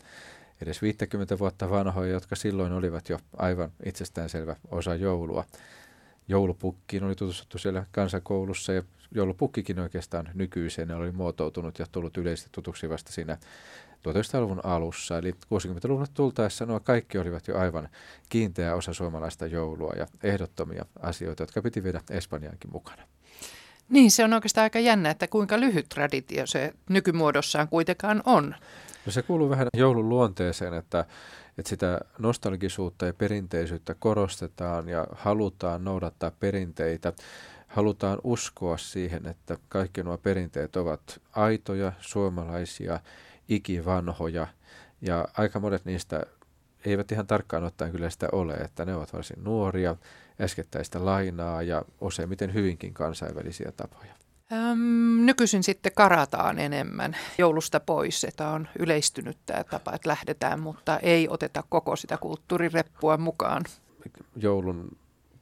edes 50 vuotta vanhoja, jotka silloin olivat jo aivan itsestäänselvä osa joulua. Joulupukkiin oli tutustuttu siellä kansakoulussa ja joulupukkikin oikeastaan nykyiseen oli muotoutunut ja tullut yleisesti tutuksi vasta siinä 1900-luvun alussa. Eli 60-luvun tultaessa nuo kaikki olivat jo aivan kiinteä osa suomalaista joulua ja ehdottomia asioita, jotka piti viedä Espanjaankin mukana. Niin, se on oikeastaan aika jännä, että kuinka lyhyt traditio se nykymuodossaan kuitenkaan on. No se kuuluu vähän joulun luonteeseen, että, että sitä nostalgisuutta ja perinteisyyttä korostetaan ja halutaan noudattaa perinteitä. Halutaan uskoa siihen, että kaikki nuo perinteet ovat aitoja, suomalaisia, ikivanhoja ja aika monet niistä eivät ihan tarkkaan ottaen kyllä sitä ole, että ne ovat varsin nuoria, äskettäistä lainaa ja useimmiten hyvinkin kansainvälisiä tapoja. Öm, nykyisin sitten karataan enemmän joulusta pois, että on yleistynyt tämä tapa, että lähdetään, mutta ei oteta koko sitä kulttuurireppua mukaan. Joulun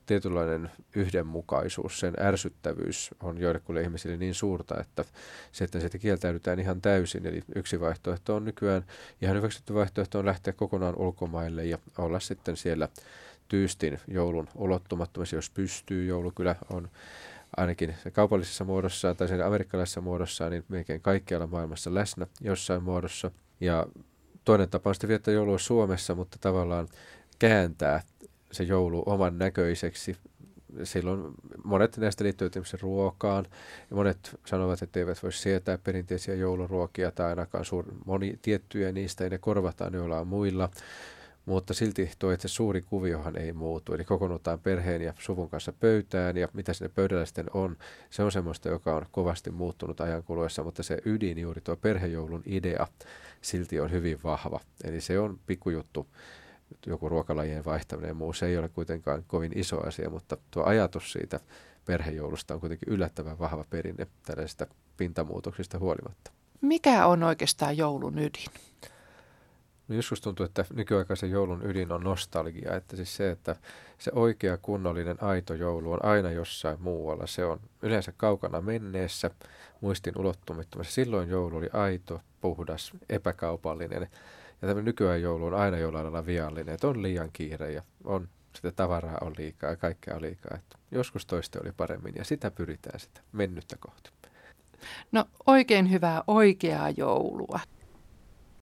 tietynlainen yhdenmukaisuus, sen ärsyttävyys on joillekulle ihmisille niin suurta, että se, että siitä kieltäydytään ihan täysin. Eli yksi vaihtoehto on nykyään, ihan hyväksytty vaihtoehto on lähteä kokonaan ulkomaille ja olla sitten siellä tyystin joulun ulottumattomassa, jos pystyy. Joulu kyllä on ainakin se kaupallisessa muodossa tai sen amerikkalaisessa muodossa, niin melkein kaikkialla maailmassa läsnä jossain muodossa. Ja toinen tapa on sitten viettää joulua Suomessa, mutta tavallaan kääntää se joulu oman näköiseksi. Silloin monet näistä liittyy esimerkiksi ruokaan. Ja monet sanovat, että eivät voi sietää perinteisiä jouluruokia tai ainakaan suur, moni tiettyjä niistä, ja ne korvataan joillain muilla. Mutta silti tuo itse suuri kuviohan ei muutu. Eli kokoonnutaan perheen ja suvun kanssa pöytään ja mitä sinne pöydällä sitten on, se on semmoista, joka on kovasti muuttunut ajan kuluessa, mutta se ydin juuri tuo perhejoulun idea silti on hyvin vahva. Eli se on pikkujuttu joku ruokalajien vaihtaminen ja muu, se ei ole kuitenkaan kovin iso asia, mutta tuo ajatus siitä perhejoulusta on kuitenkin yllättävän vahva perinne tällaisista pintamuutoksista huolimatta. Mikä on oikeastaan joulun ydin? No joskus tuntuu, että nykyaikaisen joulun ydin on nostalgia, että siis se, että se oikea kunnollinen aito joulu on aina jossain muualla. Se on yleensä kaukana menneessä, muistin ulottumattomassa. Silloin joulu oli aito, puhdas, epäkaupallinen. Ja tämä nykyään joulu on aina jollain lailla viallinen, että on liian kiire ja on sitä tavaraa on liikaa ja kaikkea on liikaa. Että joskus toiste oli paremmin ja sitä pyritään sitä mennyttä kohti. No oikein hyvää oikeaa joulua.